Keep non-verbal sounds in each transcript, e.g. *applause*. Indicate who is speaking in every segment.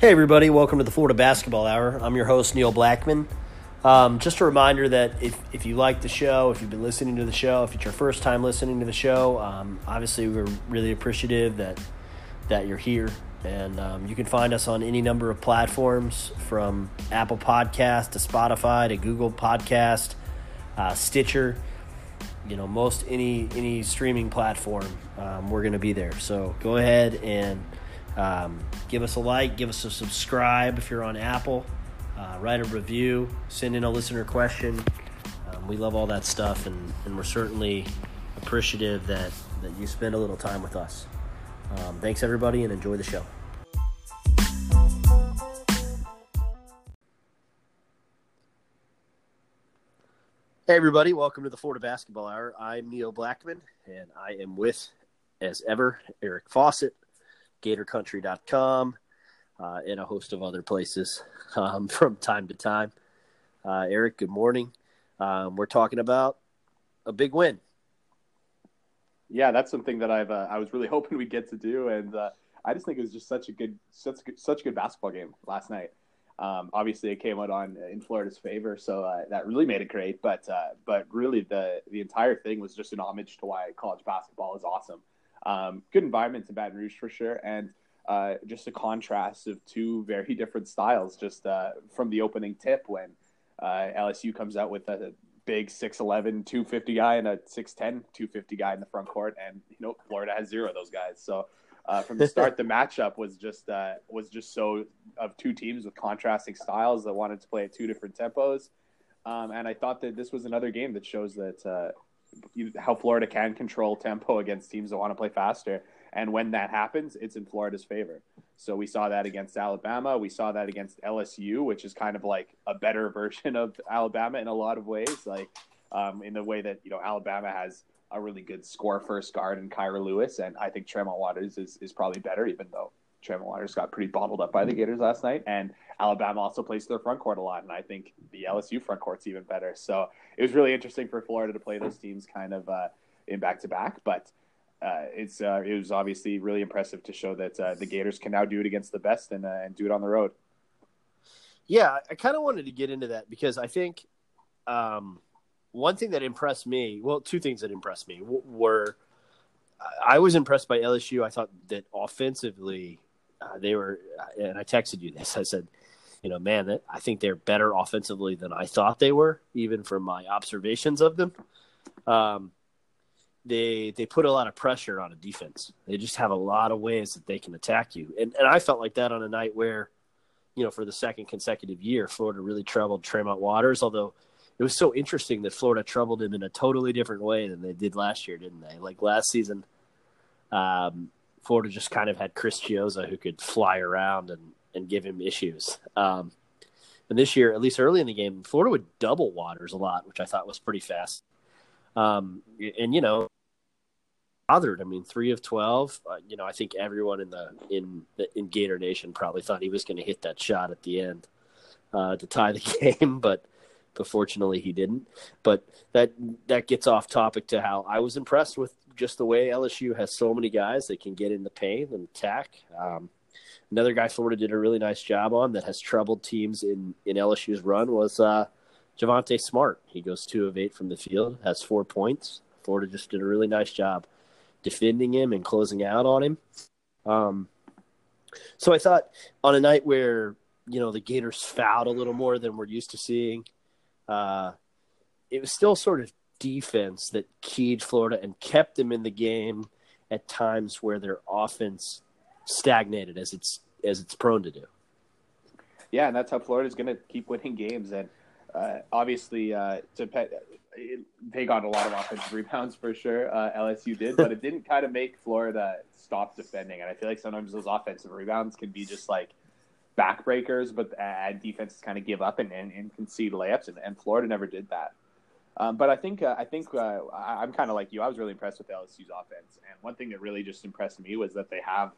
Speaker 1: Hey, everybody, welcome to the Florida Basketball Hour. I'm your host, Neil Blackmon. Um, just a reminder that if, if you like the show, if you've been listening to the show, if it's your first time listening to the show, um, obviously we're really appreciative that, that you're here. And um, you can find us on any number of platforms from Apple Podcast to Spotify to Google Podcast, uh, Stitcher. You know, most any any streaming platform, um, we're going to be there. So go ahead and um, give us a like, give us a subscribe if you're on Apple. Uh, write a review, send in a listener question. Um, we love all that stuff, and, and we're certainly appreciative that, that you spend a little time with us. Um, thanks, everybody, and enjoy the show. Hey, everybody, welcome to the Florida Basketball Hour. I'm Neil Blackmon, and I am with, as ever, Eric Fawcett gatorcountry.com, uh, and a host of other places um, *laughs* from time to time. Uh, Eric, good morning. Um, we're talking about a big win.
Speaker 2: Yeah, that's something that I've uh, I was really *laughs* hoping we'd get to do, and uh, I just think it was just such a good such good, such a good basketball game last night. Um, obviously, it came out on in Florida's favor, so uh, that really made it great. But uh, but really, the the entire thing was just an homage to why college basketball is awesome. Um, good environment to Baton Rouge for sure, and uh, just a contrast of two very *laughs* different styles. Just uh, from the opening tip when uh, LSU comes out with a big 6'11", 250 guy and a 6'10", 250 guy in the front court, and you know Florida has zero of those guys. So uh, from the start, the matchup was just uh, was just so of two teams with contrasting styles that wanted to play at two different tempos. Um, and I thought that this was another game that shows that uh, how Florida can control tempo against teams that want to play faster. And when that happens, it's in Florida's favor. So we saw that against Alabama. We saw that against LSU, which is kind of like a better *laughs* version of Alabama in a lot of ways. Like um, in the way that you know Alabama has a really good score first guard in Kira Lewis, and I think Tremont Waters is is probably better, even though Tremont Waters got pretty bottled up by the Gators last night. And Alabama also plays their front court a lot, and I think the LSU front court's even better. So it was really interesting for Florida to play those teams kind of uh, in back to back, but. Uh, it's uh, it was obviously really impressive to show that uh, the Gators can now do it against the best and uh, and do it on the road.
Speaker 1: Yeah, I kind of wanted to get into that because I think um, one thing that impressed me, well, two things that impressed me were I was impressed by LSU. I thought that offensively uh, they were, and I texted you this. I said, you know, man, I think they're better offensively than I thought they were, even from my observations of them. Um, they they put a lot of pressure on a defense. They just have a lot of ways that they can attack you, and and I felt like that on a night where, you know, for the second consecutive year, Florida really troubled Tremont Waters. Although it was so interesting that Florida troubled him in a totally different way than they did last year, didn't they? Like last season, um, Florida just kind of had Chris Chiozza who could fly around and, and give him issues. Um, and this year, at least early in the game, Florida would double Waters a lot, which I thought was pretty fast. Um, and you know, bothered. I mean, three of twelve. Uh, you know, I think everyone in the in the in Gator Nation probably thought he was going to hit that shot at the end uh, to tie the *laughs* game, but but fortunately he didn't. But that that gets off topic to how I was impressed with just the way LSU has so many guys that can get in the paint and attack. Um, another guy Florida did a really nice job on that has troubled teams in, in LSU's run was uh, Javonte Smart. He goes two of eight from the field, has four points. Florida just did a really nice job defending him and closing out on him. Um, so I thought on a night where you know the Gators fouled a little more than we're used to seeing, uh, it was still sort of defense that keyed Florida and kept them in the game at times where their offense stagnated as it's as it's prone to do.
Speaker 2: Yeah, and that's how Florida's going to keep winning games. And uh, obviously, uh, to pe- they got a lot of offensive rebounds for sure. Uh, LSU did, but it didn't kind of make Florida stop defending. And I feel like sometimes those offensive rebounds can be just like backbreakers, but uh, defenses kind of give up and, and, and concede layups, and, and Florida never did that. Um, but I think uh, I think uh, I'm kind of like you. I was really impressed with LSU's offense, and one thing that really just impressed me was that they have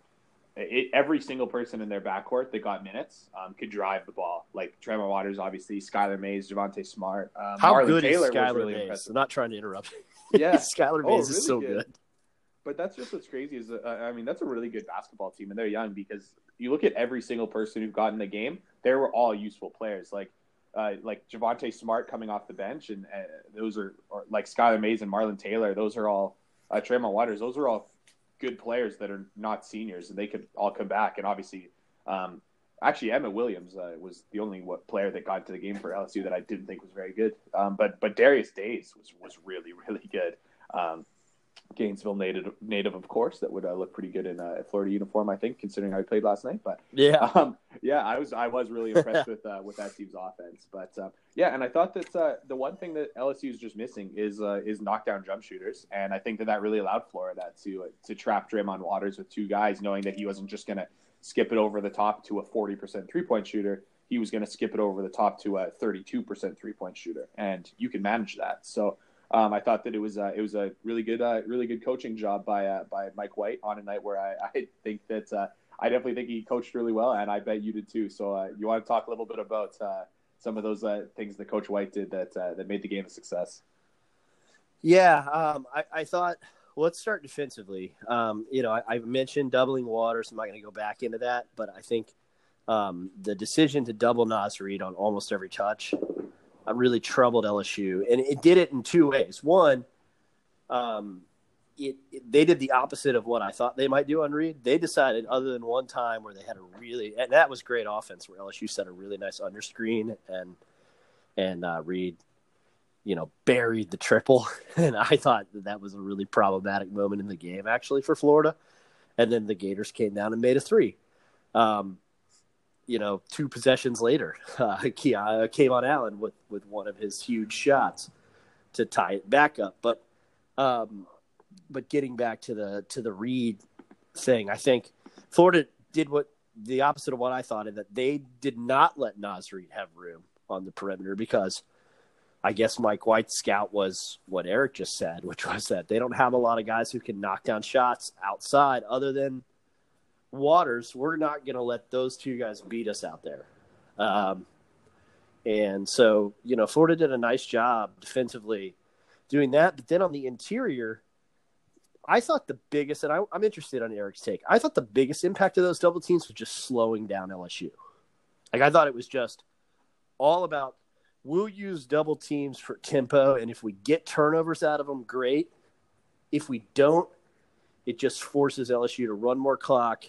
Speaker 2: it, every single person in their backcourt that got minutes um, could drive the ball. Like Trevor Waters, obviously, Skylar Mays, Javonte Smart.
Speaker 1: Um, How Marlon good Taylor is Skylar really Mays? Impressive. I'm not trying to interrupt. *laughs*
Speaker 2: Yeah,
Speaker 1: Skylar oh, Mays really is so good. good.
Speaker 2: But that's just what's crazy is uh, I mean that's a really good basketball team, and they're young because you look at every single person who got in the game, they were all useful players. Like uh, like Javonte Smart coming off the bench, and uh, those are or like Skylar Mays and Marlon Taylor. Those are all uh, Tremont Waters. Those are all good players that are not seniors, and they could all come back. And obviously, um, actually, Emmitt Williams uh, was the only player that got to the game for LSU that I didn't think was very good. Um, but but Darius Days was was really *laughs* really good. Um, Gainesville native, native of course, that would uh, look pretty good in a Florida uniform, I think, considering how he played last night. But
Speaker 1: yeah, *laughs*
Speaker 2: um, yeah, I was I was really impressed with uh, with that team's offense. But uh, yeah, and I thought that uh, the one thing that LSU is just missing is uh, is knockdown jump shooters, and I think that that really allowed Florida to uh, to trap Draymond Waters with two guys, knowing that he wasn't just going to skip it over the top to a forty percent three point shooter. He was going to skip it over the top to a thirty two percent three point shooter, and you can manage that. So um, I thought that it was uh, it was a really good uh, really good coaching job by uh, by Mike White on a night where I, *laughs* I think that uh, I definitely think he coached really well, and I bet you did too. So uh, you want to talk a little bit about uh, some of those things that Coach White did that that made the game a success?
Speaker 1: Yeah, um, I, I, thought. Well, let's start defensively. Um, you know, I, I, mentioned doubling Waters. I'm not going to go back into that, but I think um, the decision to double Naz Reid on almost every touch really troubled LSU, and it did it in two ways. One, um, it, it, they did the opposite of what I thought they might do on Reid. They decided, other than one time where they had a really and that was great offense where LSU set a really nice underscreen and and uh, Reid, you know, buried the triple, *laughs* and I thought that, that was a really problematic moment in the game actually for Florida. And then the Gators came down and made a three. Um, you know, two possessions later, *laughs* uh, KeVaughn Allen with, with one of his huge shots to tie it back up. But, um, but getting back to the to the Reid thing, I think Florida did what the opposite of what I thought, in that they did not let Naz Reid have room on the perimeter because I guess Mike White's scout was what Eric just said, *laughs* which was that they don't have a lot of guys who can knock down shots outside other than Waters, we're not going to let those two guys beat us out there. Um, and so, you know, Florida did a nice job defensively doing that. But then on the interior, I thought the biggest, and I, am interested on Eric's take, I thought the biggest impact of those double teams was just slowing down LSU. Like, I thought it was just all about we'll use double teams for tempo. And if we get turnovers out of them, great. If we don't, it just forces LSU to run more clock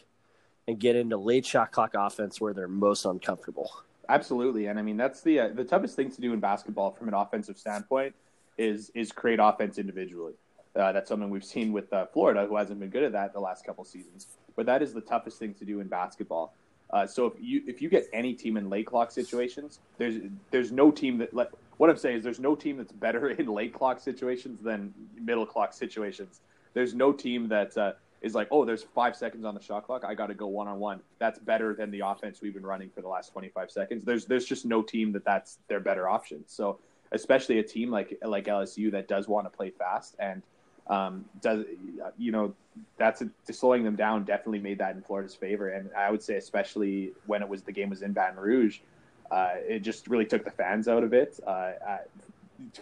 Speaker 1: and get into late shot clock offense where they're most uncomfortable.
Speaker 2: Absolutely, and I mean that's the uh, the toughest thing to do in basketball from an offensive standpoint is is create offense individually. Uh, that's something we've seen with uh, Florida, who hasn't been good at that the last couple seasons. But that is the toughest thing to do in basketball. Uh, so if you if you get any team in late clock situations, there's there's no team that let, what I'm saying is there's no team that's better *laughs* in late clock situations than middle clock situations. There's no team that uh, is like, oh, there's five seconds on the shot clock. I got to go one on one. That's better than the offense we've been running for the last 25 seconds. There's there's just no team that that's their better option. So especially a team like like LSU that does want to play fast and um, does you know that's a, slowing them down definitely made that in Florida's favor. And I would say especially when it was the game was in Baton Rouge, uh, it just really took the fans out of it. Uh,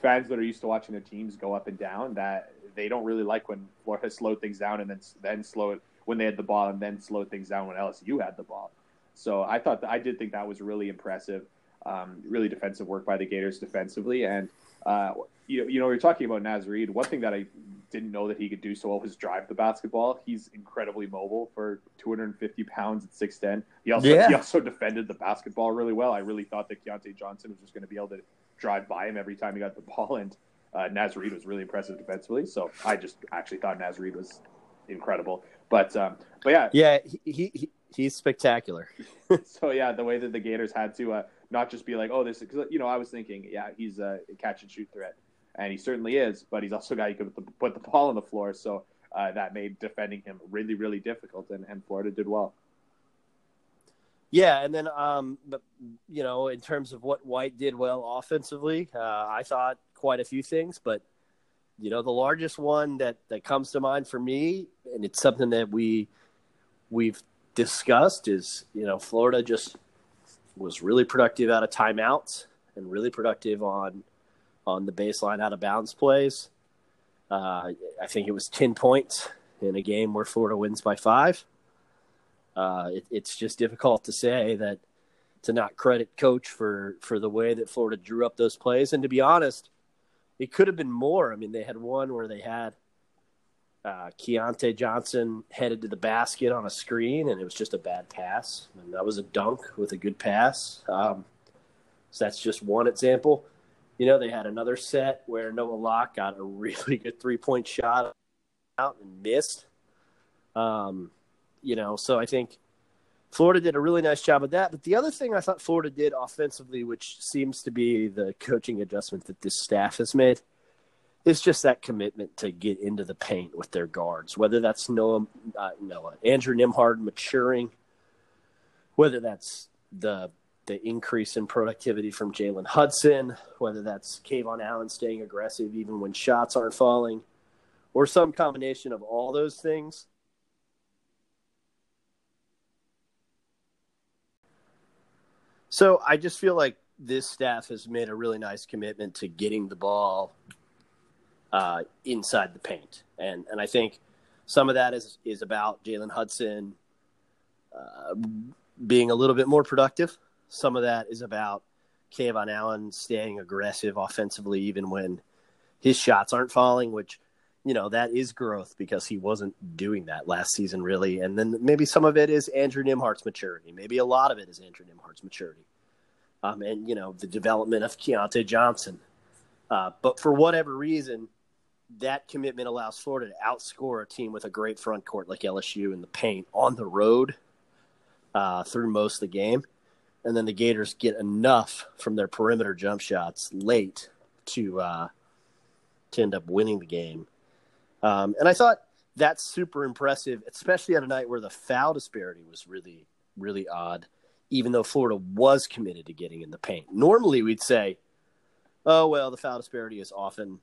Speaker 2: fans that are used to watching their teams go up and down that they don't really like when Florida slowed things down and then then slow it when they had the ball and then slowed things down when LSU had the ball. So I thought that, I did think that was really impressive, um, really defensive work by the Gators defensively. And uh, you, you know, we are talking about Naz Reid. One thing that I didn't know that he could do so well was drive the basketball. He's incredibly mobile for 250 pounds at 6'10. He also yeah. he also defended the basketball really well. I really thought that Keyontae Johnson was just going to be able to drive by him every time he got the ball and uh, Naz Reid was really impressive defensively, so I just actually thought Naz Reid was incredible. But um, but yeah,
Speaker 1: yeah, he, he he's spectacular. *laughs*
Speaker 2: so yeah, the way that the Gators had to uh, not just be like, oh, this, because you know, I was thinking, yeah, he's a catch and shoot threat, and he certainly is, but he's also a guy who could put the, put the ball on the floor, so uh, that made defending him really really difficult, and, and Florida did well.
Speaker 1: Yeah, and then um, but you know, in terms of what White did well offensively, uh, I thought quite a few things, but you know, the largest one that that comes to mind for me, and it's something that we we've discussed, is you know, Florida just was really productive out of timeouts and really productive on on the baseline out of bounds plays. Uh, I think it was ten points in a game where Florida wins by five. Uh, it, it's just difficult to say that to not credit coach for for the way that Florida drew up those plays. And to be honest, it could have been more. I mean, they had one where they had uh, Keyontae Johnson headed to the basket on a screen, and it was just a bad pass. And that was a dunk with a good pass. Um, so that's just one example. You know, they had another set where Noah Locke got a *laughs* really good three point shot out and missed. Um, you know, so I think Florida did a really nice job of that. But the other thing I thought Florida did offensively, which seems to be the coaching adjustment that this staff has made, is just that commitment to get into the paint with their guards. Whether that's Noah, uh, Noah, Andrew Nembhard maturing, whether that's the the increase in productivity from Jalen Hudson, whether that's KeVaughn Allen staying aggressive even when shots aren't falling, or some combination of all those things. So I just feel like this staff has made a really nice commitment to getting the ball uh, inside the paint, and and I think some of that is is about Jalen Hudson uh, being a little bit more productive. Some of that is about KeVaughn Allen staying aggressive offensively, even when his shots aren't falling, which you know that is growth because he wasn't doing that last season really. And then maybe some of it is andrew nembhard's maturity. Maybe a lot of it is andrew nembhard's maturity. Um, and you know the development of Keyontae Johnson. Uh, but for whatever reason that commitment allows florida to outscore a team with a great front court like lsu in the paint on the road uh, through most of the game. And then the gators get enough from their perimeter jump shots late to uh, to end up winning the game um, and I thought that's super impressive, especially on a night where the foul disparity was really, really odd, even though Florida was committed to getting in the paint. Normally, we'd say, oh, well, the foul disparity is often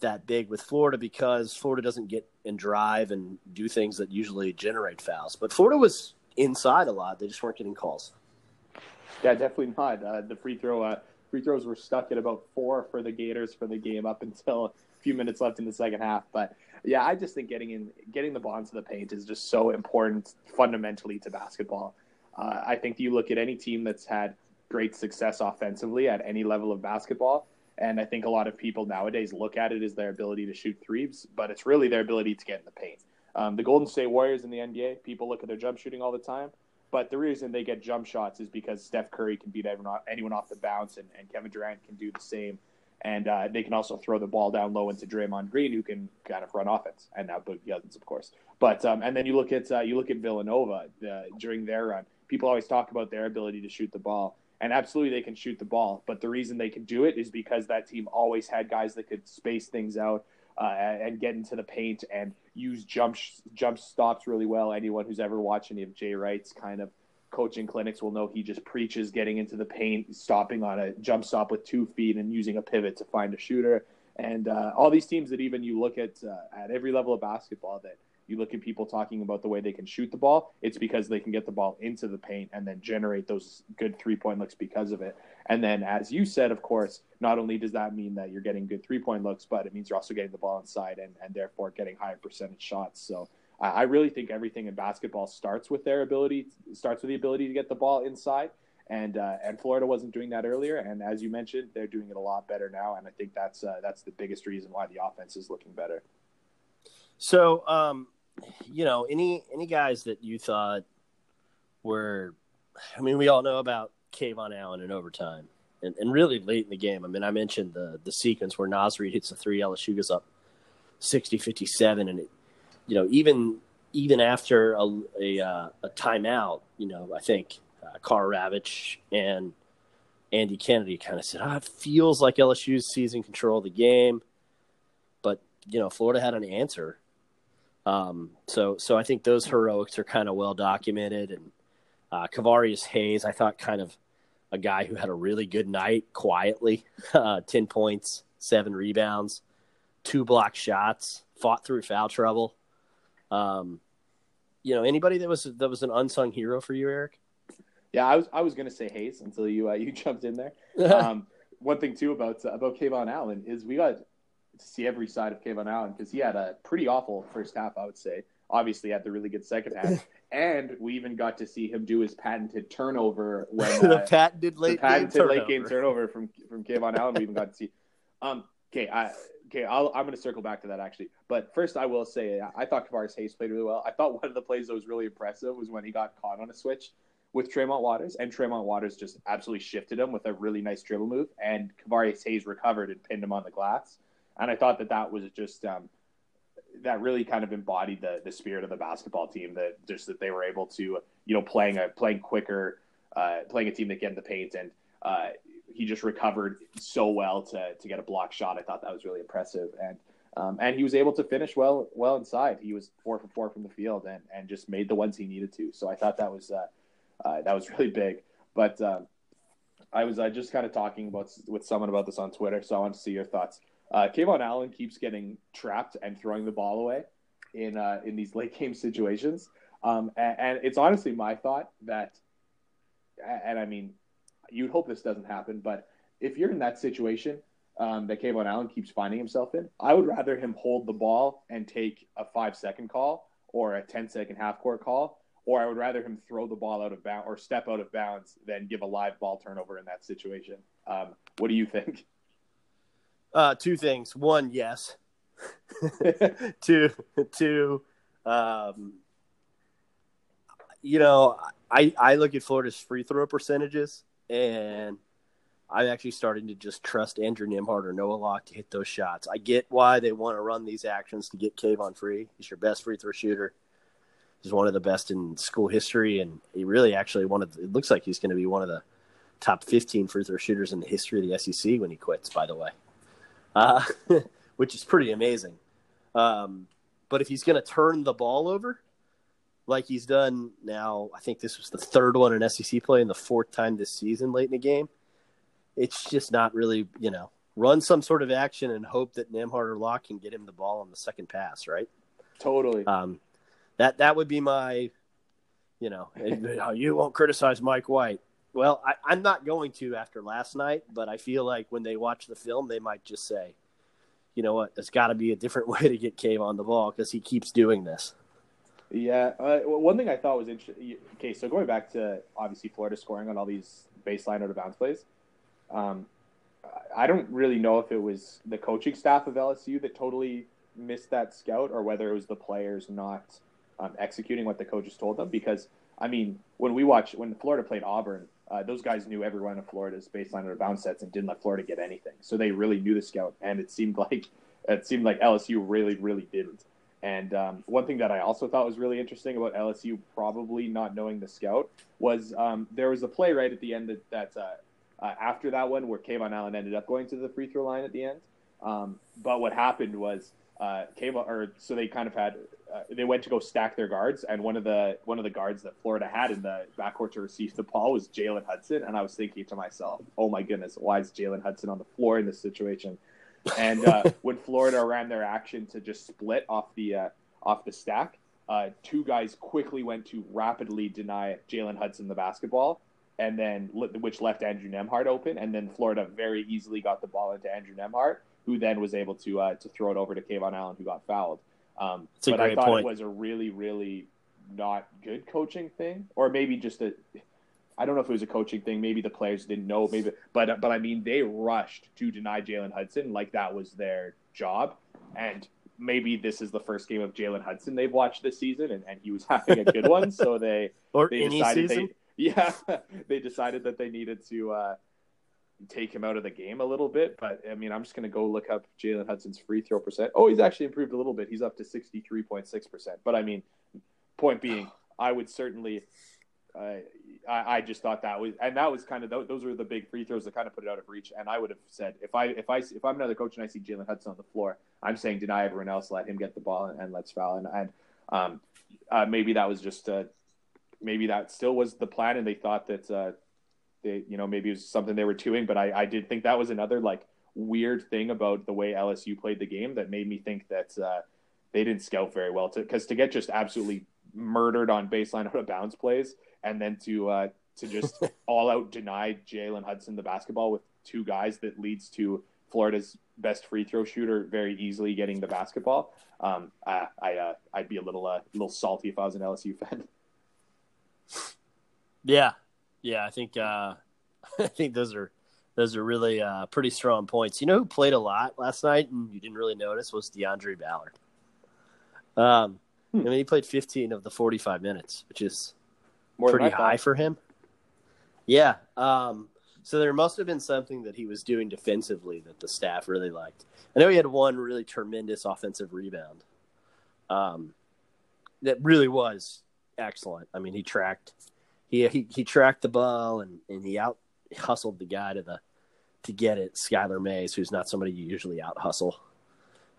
Speaker 1: that big with Florida because Florida doesn't get and drive and do things that usually generate fouls. But Florida was inside a lot. They just weren't getting calls.
Speaker 2: Yeah, definitely not. Uh, the free throw uh, free throws were stuck at about four for the Gators for the game up until a few minutes left in the second half. But yeah, I just think getting in, getting the ball into the paint is just so important fundamentally to basketball. Uh, I think you look at any team that's had great success offensively at any level of basketball, and I think a lot of people nowadays look at it as their ability to shoot threes, but it's really their ability to get in the paint. Um, the Golden State Warriors in the NBA, people look at their jump shooting all the time, but the reason they get jump shots is because Steph Curry can beat anyone off the bounce, and, and Kevin Durant can do the same and uh, they can also throw the ball down low into Draymond Green, who can kind of run offense, and now Boogie Cousins, of course. But um, and then you look at uh, you look at Villanova uh, during their run. People always talk about their ability to shoot the ball, and absolutely they can shoot the ball. But the reason they can do it is because that team always had guys that could space things out uh, and get into the paint and use jump jump stops really well. Anyone who's ever watched any of Jay Wright's kind of coaching clinics will know he just preaches getting into the paint, stopping on a jump stop with two feet, and using a pivot to find a shooter. And uh, all these teams that even you look at uh, at every level of basketball that you look at people talking about the way they can shoot the ball, it's because they can get the ball into the paint and then generate those good three point looks because of it. And then, as you said, of course, not only does that mean that you're getting good three point looks, but it means you're also getting the ball inside and, and therefore getting higher percentage shots. So I really think everything in basketball starts with their ability, starts with the ability to get the ball inside. And uh, and Florida wasn't doing that earlier, and as you mentioned, they're doing it a lot better now. And I think that's uh, that's the biggest reason why the offense is looking better.
Speaker 1: So, um, you know, any any guys that you thought were, I mean, we all know about KeVaughn Allen in overtime, and, and really late in the game. I mean, I mentioned the the sequence where Naz Reid hits a three, LSU goes up 60-57, and it you know, even even after a a, uh, a timeout, you know, I think uh, Ravech and Andy Kennedy kind of said, oh, it feels like LSU's seizing control of the game, but you know, Florida had an answer. Um, so so I think those heroics are kind of well documented, and uh, Kevarrius Hayes, I thought, kind of a guy who had a really good night quietly, *laughs* uh, ten points, seven rebounds, two block shots, fought through foul trouble. Um, you know, anybody that was that was an unsung hero for you, Eric?
Speaker 2: Yeah, I was I was going to say Hayes until you uh, you *laughs* jumped in there. *laughs* um, one thing too about uh, about KeVaughn Allen is we got to see every side of KeVaughn Allen because he had a pretty awful first half, I would say. Obviously, had the really good second half, *laughs* and we even got to see him do his patented turnover when
Speaker 1: the
Speaker 2: uh,
Speaker 1: patented late
Speaker 2: the patented
Speaker 1: game
Speaker 2: late
Speaker 1: turnover.
Speaker 2: game turnover from from KeVaughn Allen. We even got to see. Um, okay, I okay, I'll, I'm going to circle back to that actually. But first, I will say I thought Kevarrius Hayes played really well. I thought one of the plays that was really impressive was when he got caught on a switch with Tremont Waters, and Tremont Waters just absolutely shifted him with a really nice dribble move, and Kevarrius Hayes recovered and pinned him on the glass. And I thought that that was just um, that really kind of embodied the the spirit of the basketball team. That just that they were able to you know playing a playing quicker, uh, playing a team that get in the paint, and uh, he just recovered so well to to get a block shot. I thought that was really impressive, and um, and he was able to finish well well inside. He was four for four from the field, and and just made the ones he needed to. So I thought that was uh, uh, that was really big. But um, I was uh, just kind of talking about with someone about this on Twitter, so I want to see your thoughts. Uh, KeVaughn Allen keeps getting trapped and throwing the ball away in uh, in these late game situations, um, and, and it's honestly my thought that, and I mean, you'd hope this doesn't happen, but if you're in that situation um, that KeVaughn Allen keeps finding himself in, I would rather him hold the ball and take a five second call or a 10 second half court call, or I would rather him throw the ball out of bounds or step out of bounds than give a live ball turnover in that situation. Um, what do you think?
Speaker 1: Uh, two things. One, yes. *laughs* two, two. Um, you know, I I look at Florida's free throw percentages, and I'm actually starting to just trust Andrew Nembhard or Noah Locke to hit those shots. I get why they want to run these actions to get KeVaughn free. He's your best free throw shooter. He's one of the best in school history, and he really actually one of. It looks like he's going to be one of the top 15 free throw shooters in the history of the SEC when he quits. By the way, uh, *laughs* which is pretty amazing. Um, but if he's going to turn the ball over, like he's done now, I think this was the third one in SEC play and the fourth time this season late in the game. It's just not really, you know, run some sort of action and hope that Nembhard or Locke can get him the ball on the second pass, right?
Speaker 2: Totally.
Speaker 1: Um, that that would be my, you know, *laughs* you won't criticize Mike White. Well, I, I'm not going to after last night, but I feel like when they watch the film, they might just say, you know what, there's got to be a different *laughs* way to get KeVaughn the ball because he keeps doing this.
Speaker 2: Yeah, uh, one thing I thought was interesting. Okay, so going back to obviously Florida scoring on all these baseline out of bounds plays, um, I don't really know if it was the coaching staff of LSU that totally missed that scout, or whether it was the players not um, executing what the coaches told them. Because I mean, when we watch when Florida played Auburn, uh, those guys knew every one of Florida's baseline out of bounds sets and didn't let Florida get anything. So they really knew the scout, and it seemed *laughs* like it seemed like LSU really, really didn't. And um, one thing that I also thought was really interesting about LSU probably not knowing the scout was um, there was a play right at the end that, that uh, uh, after that one where KeVaughn Allen ended up going to the free throw line at the end. Um, but what happened was uh, KeVaughn, or so they kind of had uh, they went to go stack their guards, and one of the one of the guards that Florida had in the backcourt to receive the ball was Jalen Hudson, and I was thinking to myself, "Oh my goodness, why is Jalen Hudson on the floor in this situation?" And uh, *laughs* when Florida ran their action to just split off the uh, off the stack, uh, two guys quickly went to rapidly deny Jalen Hudson the basketball, and then which left Andrew Nembhard open, and then Florida very easily got the ball into Andrew Nembhard, who then was able to uh, to throw it over to KeVaughn Allen, who got fouled. Um, but I thought
Speaker 1: point.
Speaker 2: it was a really, really not good coaching thing, or maybe just a. I don't know if it was a coaching thing. Maybe the players didn't know. Maybe, but but I mean, they rushed to deny Jalen Hudson like that was their job, and maybe this is the first game of Jalen Hudson they've watched this season, and, and he was *laughs* having a good one, so they
Speaker 1: or
Speaker 2: they
Speaker 1: any season.
Speaker 2: They, *laughs* yeah, they decided that they needed to uh, take him out of the game a little bit. But I mean, I'm just going to go look up Jalen Hudson's free throw percent. Oh, he's actually improved a little bit. He's up to 63.6 percent. But I mean, point being, I would certainly. Uh, I, I, just thought that was, and that was kind of those were the big free throws that kind of put it out of reach. And I would have said, if I if I if I'm another coach and I see Jalen Hudson on the floor, I'm saying deny everyone else, let him get the ball, and, and let's foul. And, and um, uh, maybe that was just uh, maybe that still was the plan, and they thought that uh, they you know maybe it was something they were doing. But I, I did think that was another like weird thing about the way LSU played the game that made me think that uh, they didn't scout very well. To because to get just absolutely murdered on baseline *laughs* out of bounds plays and then to uh, to just *laughs* all out deny Jalen Hudson the basketball with two guys that leads to Florida's best free throw shooter very easily getting the basketball. Um, I, I uh, I'd be a little uh, little salty if I was an LSU fan. *laughs*
Speaker 1: Yeah, yeah, I think uh, I think those are those are really uh, pretty strong points. You know who played a lot last night and you didn't really notice was Deaundrae Ballard. Um, hmm. I mean, he played 15 of the 45 minutes, which is More pretty high for him. Yeah. Um, so there must have been something that he was doing defensively that the staff really liked. I know he had one really tremendous offensive rebound. Um, that really was excellent. I mean, he tracked he he, he tracked the ball and, and he out hustled the guy to the to get it. Skylar Mays, who's not somebody you usually out hustle.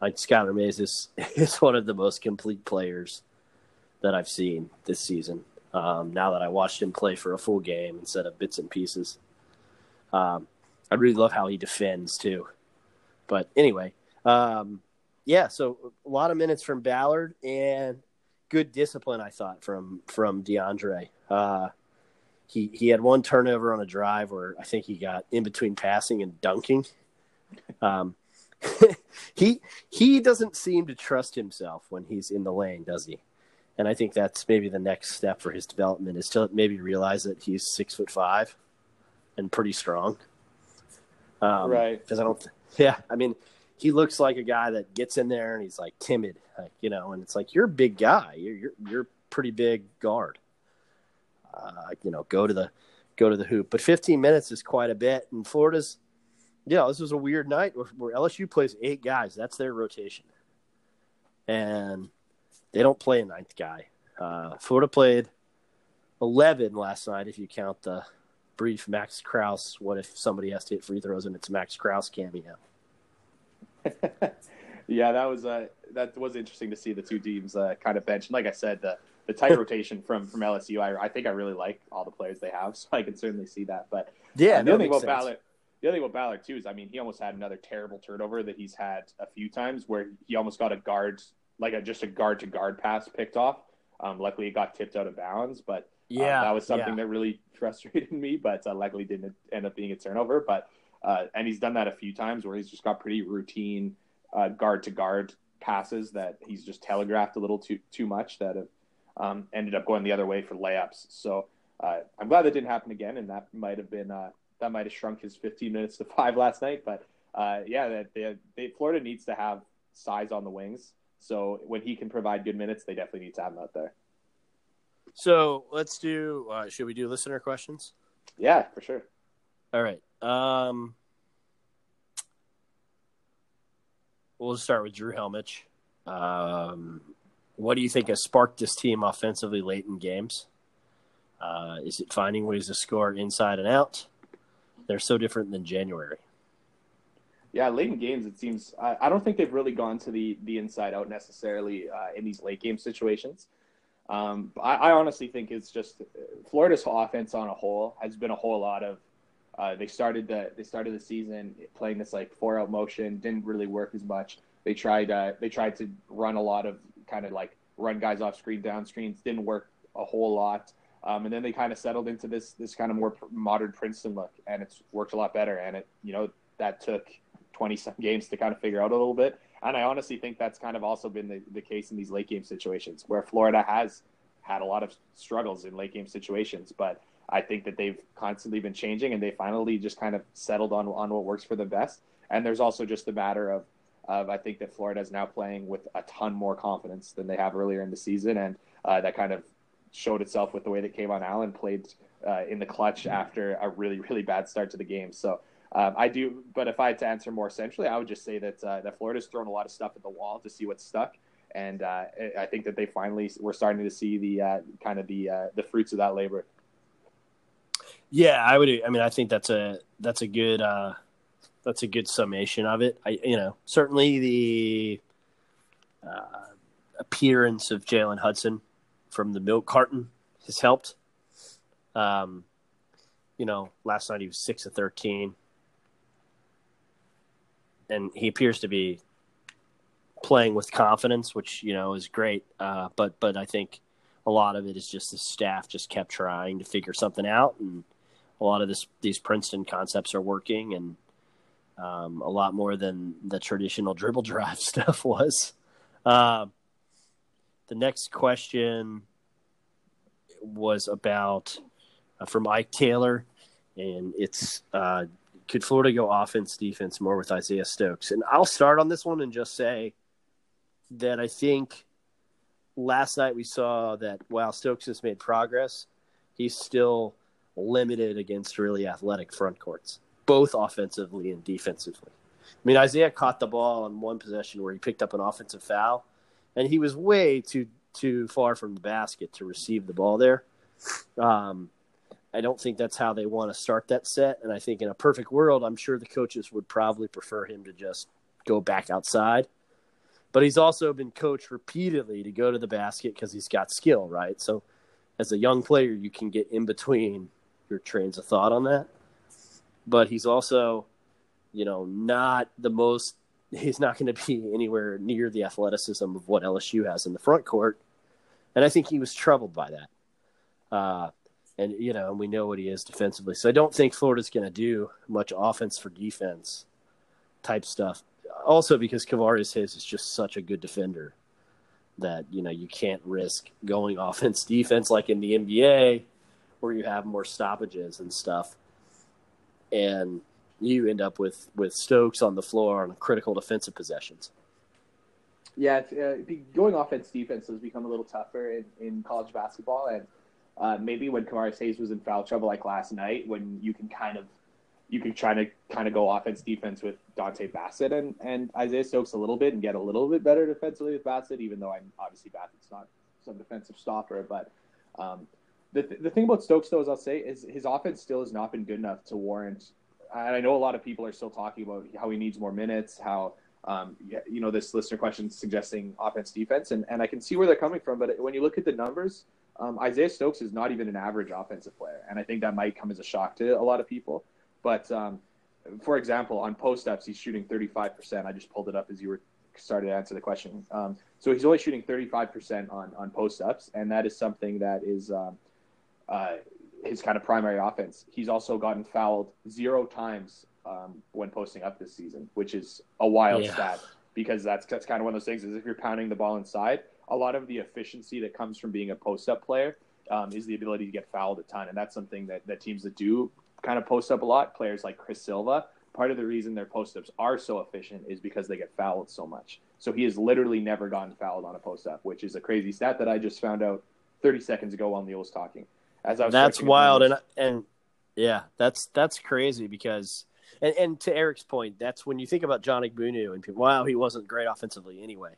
Speaker 1: Like Skylar Mays is *laughs* is one of the most complete players that I've seen this season. Um, now that I watched him play for a full game instead of bits and pieces, um, I really love how he defends too. But anyway, um, yeah. So a lot of minutes from Ballard and good discipline, I thought from from Deaundrae. Uh, he he had one turnover on a drive where I think he got in between passing and dunking. Um, *laughs* he he doesn't seem to trust himself when he's in the lane, does he? And I think that's maybe the next step for his development is to maybe realize that he's six foot five and pretty strong.
Speaker 2: Um, right.
Speaker 1: Because I don't. Yeah, I mean, he looks like a guy that gets in there and he's like timid, like you know, and it's like you're a big guy, you're you're, you're pretty big guard uh, you know, go to the go to the hoop. But 15 minutes is quite a bit. And Florida's, yeah, this was a weird night where, where LSU plays eight guys. That's their rotation, and they don't play a ninth guy. Uh, Florida played 11 last night if you count the brief Mak Krause. What if somebody has to hit free throws and it's Mak Krause cameo? *laughs*
Speaker 2: yeah, that was uh, that was interesting to see the two teams uh, kind of bench. And Like I said, the the tight *laughs* rotation from from LSU. I, I think I really like all the players they have, *laughs* so I can certainly see that. But
Speaker 1: yeah, uh,
Speaker 2: the other thing about sense. Ballard, the other thing with Ballard too is, I mean, he almost had another terrible turnover that he's had a few times where he almost got a guard, like a just a guard to guard pass picked off. Um, luckily, it got tipped out of bounds, but um, yeah, that was something yeah. that really *laughs* frustrated me. But uh, luckily, didn't end up being a turnover. But uh, and he's done that a few times where he's just got pretty routine guard to guard passes that he's just telegraphed a little too too much that have um, ended up going the other way for layups. So uh, I'm glad that didn't happen again, and that might have been uh, that might have shrunk his 15 minutes to five last night. But uh, yeah, that they, they, Florida needs to have size on the wings. So when he can provide good minutes, they definitely need to have him out there.
Speaker 1: So let's do. Uh, should we do listener questions?
Speaker 2: Yeah, for sure.
Speaker 1: All right. Um, we'll start with Drew Helmich. Um, what do you think has sparked this team offensively late in games? Uh, is it finding ways to score inside and out? They're so different than January.
Speaker 2: Yeah, late in games, it seems. I, I don't think they've really gone to the the inside out necessarily uh, in these late game situations. Um, I, I, honestly think it's just Florida's offense on a whole has been a whole lot of. Uh, they started the they started the season playing this like four out motion, didn't really work as much. They tried uh, they tried to run a lot of kind of like run guys off screen down screens. Didn't work a whole lot. Um, and then they kind of settled into this this kind of more modern Princeton look, and it's worked a lot better. And it you know that took 20 some *laughs* games to kind of figure out a little bit. And I honestly think that's kind of also been the, the case in these late game situations where Florida has had a lot of struggles in late game situations, but I think that they've constantly been changing and they finally just kind of settled on on what works for them best. And there's also just a matter of of I think that Florida is now playing with a ton more confidence than they have earlier in the season, and uh, that kind of showed itself with the way that KeVaughn Allen played uh, in the clutch after a really really bad start to the game. So. Um, I do, but if I had to answer more centrally, I would just say that uh, that Florida's thrown a lot of stuff at the wall to see what's stuck, and uh, I think that they finally we're starting to see the uh, kind of the uh, the fruits of that labor.
Speaker 1: Yeah, I would. I mean, I think that's a that's a good uh, that's a good summation of it. I, you know, certainly the appearance of Jalen Hudson from the milk carton has helped. Um, you know, last night he was six of thirteen, and he appears to be playing with confidence, which you know is great. Uh, but but I think a lot of it is just the staff just kept trying to figure something out, and a lot of this these Princeton concepts are working, and um, a lot more than the traditional dribble *laughs* drive stuff was. Uh, the next question was about uh, from Ike Taylor, and it's uh, could Florida go offense defense more with Isaiah Stokes? And I'll start on this one and just say that I think last night we saw that while Stokes has made progress, he's still limited against really athletic front courts, both offensively and defensively. I mean, Isaiah caught the ball on one possession where he picked up an offensive foul, and he was way too too far from the basket to receive the ball there. Um, I don't think that's how they want to start that set. And I think in a perfect world, I'm sure the coaches would probably prefer him to just go back outside. But he's also been coached repeatedly to go to the basket because he's got skill, right? So as a young player, you can get in between your trains of thought on that. But he's also, you know, not the most, *laughs* he's not going to be anywhere near the athleticism of what LSU has in the front court. And I think he was troubled by that. Uh, and you know, and we know what he is defensively. So I don't think Florida's going to do much offense for defense type stuff. Also, because Kevarrius Hayes is just such a good defender that you know you can't risk going *laughs* offense defense like in the NBA where you have more stoppages and stuff, and you end up with with Stokes on the floor on critical defensive possessions.
Speaker 2: Yeah, uh, going offense defense has become a little tougher in, in college basketball, and uh, maybe when Kevarrius Hayes was in foul trouble like last night, when you can kind of you can try to kind of go offense defense with Dontay Bassett and, and Isaiah Stokes a little bit and get a little bit better defensively with Bassett, even though I'm obviously Bassett's not some defensive stopper. But um, the th- the thing about Stokes though, as I'll say, is his offense still has not been good enough to warrant. And I know a lot of people are still talking about how he needs more minutes, how um, you know this listener question suggesting offense defense, and and I can see where they're coming from. But when you look at the numbers, um, Isaiah Stokes is not even an average offensive player, and I think that might come as a shock to a lot of people. But um, for example, on post ups, he's shooting 35%. I just pulled it up as you were started to answer the question. Um, so he's only shooting 35% on on post ups, and that is something that is um, uh, his kind of primary offense. He's also gotten fouled zero times um, when posting up this season, which is a wild yeah. stat because that's that's kind of one of those things. Is if you're pounding the ball inside, a lot of the efficiency that comes from being a post up player um, is the ability to get fouled a ton, and that's something that, that teams that do kind of post up a lot, players like Chris Silva, part of the reason their post ups are so efficient is because they get fouled so much. So he has literally never gotten fouled on a post up, which is a crazy stat that I just found out 30 seconds ago while Neil was talking.
Speaker 1: As I was that's wild, and and yeah, that's that's crazy because. And, and to Eric's point, that's when you think about John Egbunu and people, wow, he wasn't great offensively anyway.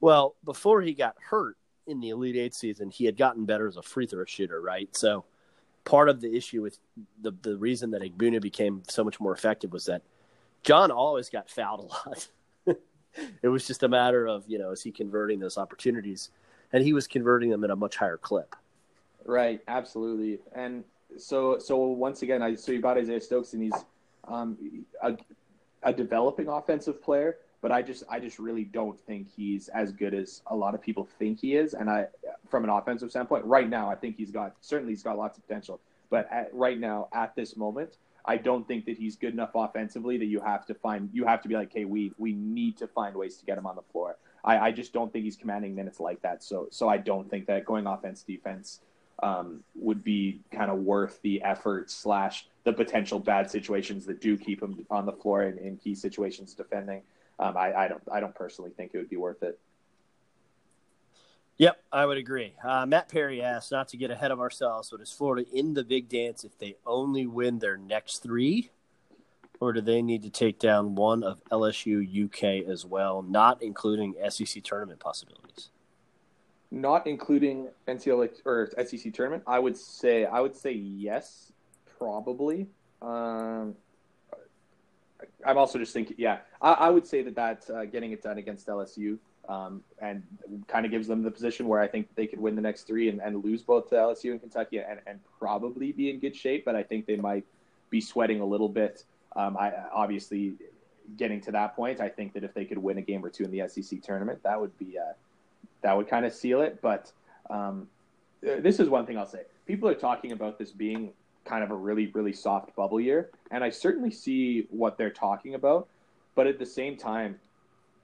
Speaker 1: Well, before he got hurt in the Elite Eight season, he had gotten better as a free throw shooter, right? So part of the issue with the the reason that Egbunu became so much more effective was that John always got fouled a lot. *laughs* it was just a matter of you know is he converting those opportunities, and he was converting them at a much higher clip.
Speaker 2: Right, absolutely, and so so once again, I so you bought Isaiah Stokes, and he's um, a, a developing offensive player but I just I just really don't think he's as good as a lot of people think he is. And I, from an offensive standpoint, right now I think he's got certainly he's got lots of potential. But at, right now, at this moment, I don't think that he's good enough offensively that you have to find you have to be like, hey, we we need to find ways to get him on the floor. I, I just don't think he's commanding minutes like that. So so I don't think that going offense defense um, would be kind of worth the effort slash the potential bad situations that do keep him on the floor in, in key situations defending um, I, I, don't I don't personally think it would be worth it.
Speaker 1: Yep, I would agree. Uh, Matt Perry asked, not to get ahead of ourselves, but is Florida in the big dance if they only win their next three? Or do they need to take down one of LSU UK as well, not including SEC tournament possibilities?
Speaker 2: Not including NCAA or SEC tournament, I would say I would say yes, probably. Um, I'm also just thinking, yeah, I, I would say that that uh, getting it done against LSU um, and kind of gives them the position where I think they could win the next three and, and lose both to LSU and Kentucky and, and probably be in good shape. But I think they might be sweating a little bit. Um, I obviously getting to that point. I think that if they could win a game or two in the SEC tournament, that would be uh, that would kind of seal it. But um, this is one thing I'll say: people are talking about this being kind of a really, really soft bubble year. And I certainly see what they're talking about. But at the same time,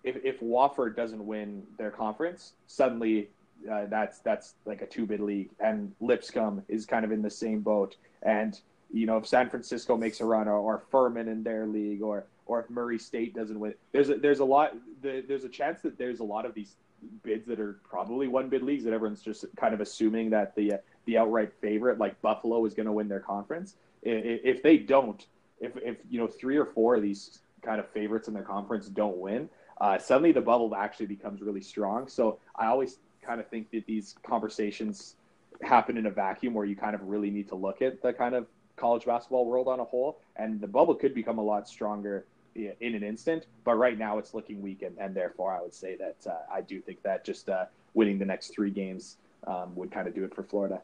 Speaker 2: if, if Wofford doesn't win their conference, suddenly uh, that's that's like a two bid league, and Lipscomb is kind of in the same boat. And you know, if San Francisco makes a run, or, or Furman in their league, or or if Murray State doesn't win, there's a, there's a lot there's a chance that there's a lot of these bids that are probably one bid leagues that everyone's just kind of assuming that the the outright favorite like Buffalo is going to win their conference. If they don't, if if you know three or four of these kind of favorites in their conference don't win, uh, suddenly the bubble actually becomes really strong. So I always kind of think that these conversations happen in a vacuum where you kind of really need to look at the kind of college basketball world on a whole, and the bubble could become a lot stronger in an instant. But right now, it's looking weak, and, and therefore, I would say that uh, I do think that just uh, winning the next three games um, would kind of do it for Florida.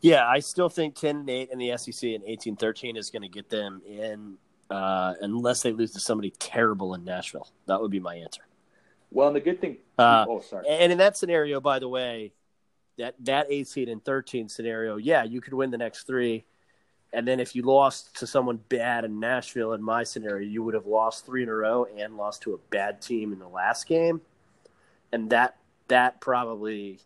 Speaker 1: Yeah, I still think ten and eight in the SEC and 18-13 is going to get them in, uh, unless they lose to somebody terrible in Nashville. That would be my answer.
Speaker 2: Well, and the good thing.
Speaker 1: Uh, oh, sorry. And in that scenario, by the way, that that 18 and 13 scenario, yeah, you could win the next three. And then if you lost to someone bad in Nashville, in my scenario, you would have lost three in a row and lost to a bad team in the last game. And that that probably,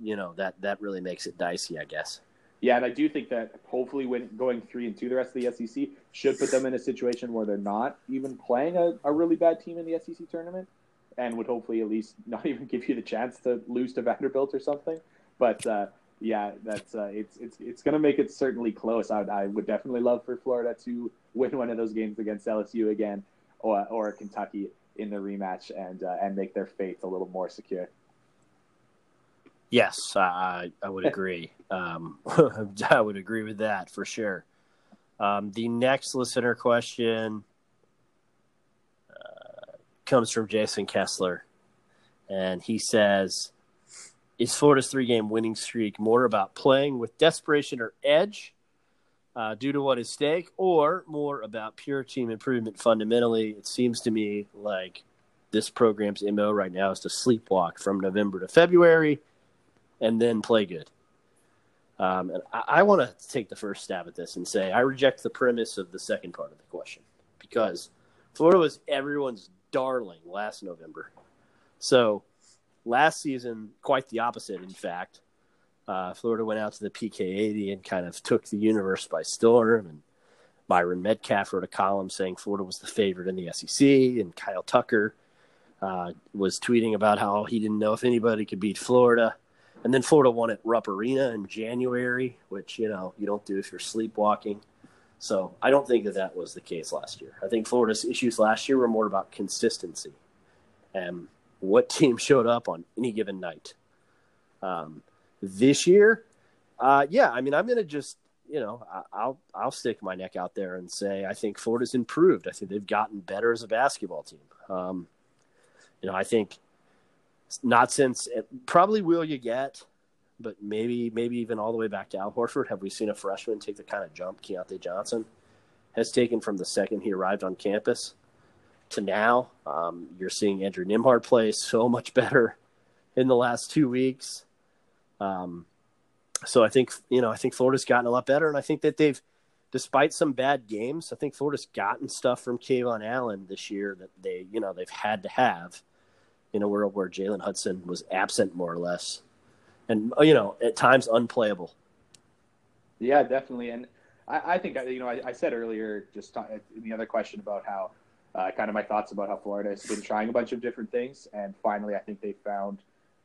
Speaker 1: you know, that that really makes it dicey, I guess.
Speaker 2: Yeah, and I do think that hopefully, when going three and two, the rest of the SEC should put them in a situation where they're not even playing a, a really bad team in the SEC tournament, and would hopefully at least not *laughs* even give you the chance to lose to Vanderbilt or something. But uh, yeah, that's uh, it's it's it's going to make it certainly close. I, I would definitely love for Florida to win one of those games against LSU again, or or Kentucky in the rematch, and uh, and make their fate a little more secure.
Speaker 1: Yes, I I would *laughs* agree. um, *laughs* I would agree with that for sure. Um, the next listener question uh, comes from Jason Kessler, and he says is Florida's three game winning streak more about playing with desperation or edge uh, due to what is stake, or more about pure team improvement fundamentally? It seems to me like this program's MO right now is to sleepwalk from November to February and then play good. Um, and I, I want to take the first stab at this and say I reject the premise of the second part of the question because Florida was everyone's darling last November. So Last season, quite the opposite, in fact. Uh, Florida went out to the PK80 and kind of took the universe by storm. And Myron Medcalf wrote a column saying Florida was the favorite in the SEC. And Kyle Tucker uh, was tweeting about how he didn't know if anybody could beat Florida. And then Florida won at Rupp Arena in January, which, you know, you don't do if you're sleepwalking. So I don't think that that was the case last year. I think Florida's issues last year were more about consistency. And what *laughs* team showed up on any given night. Um, this year, uh, yeah, I mean, I'm going to just, you know, I'll I'll stick my neck out there and say I think Florida's improved. I think they've gotten better as a basketball team. Um, you know, I think not since it, probably will you get, but maybe maybe even all the way back to Al Horford. Have we seen a freshman take the kind of jump Keyontae Johnson has taken from the second he arrived on campus? To now. Um, you're seeing Andrew Nembhard play so much better in the last two weeks. Um, so I think you know I think Florida's gotten a lot better, and I think that they've, despite some bad games, I think Florida's gotten stuff from KeVaughn Allen this year that they you know they've had to have in a world where Jalen Hudson was absent more or less, and you know at times unplayable.
Speaker 2: Yeah, definitely, and I, I think you know I, I said earlier just in the other question about how uh, kind of my thoughts about how Florida has been trying a bunch of different things, and finally, I think they found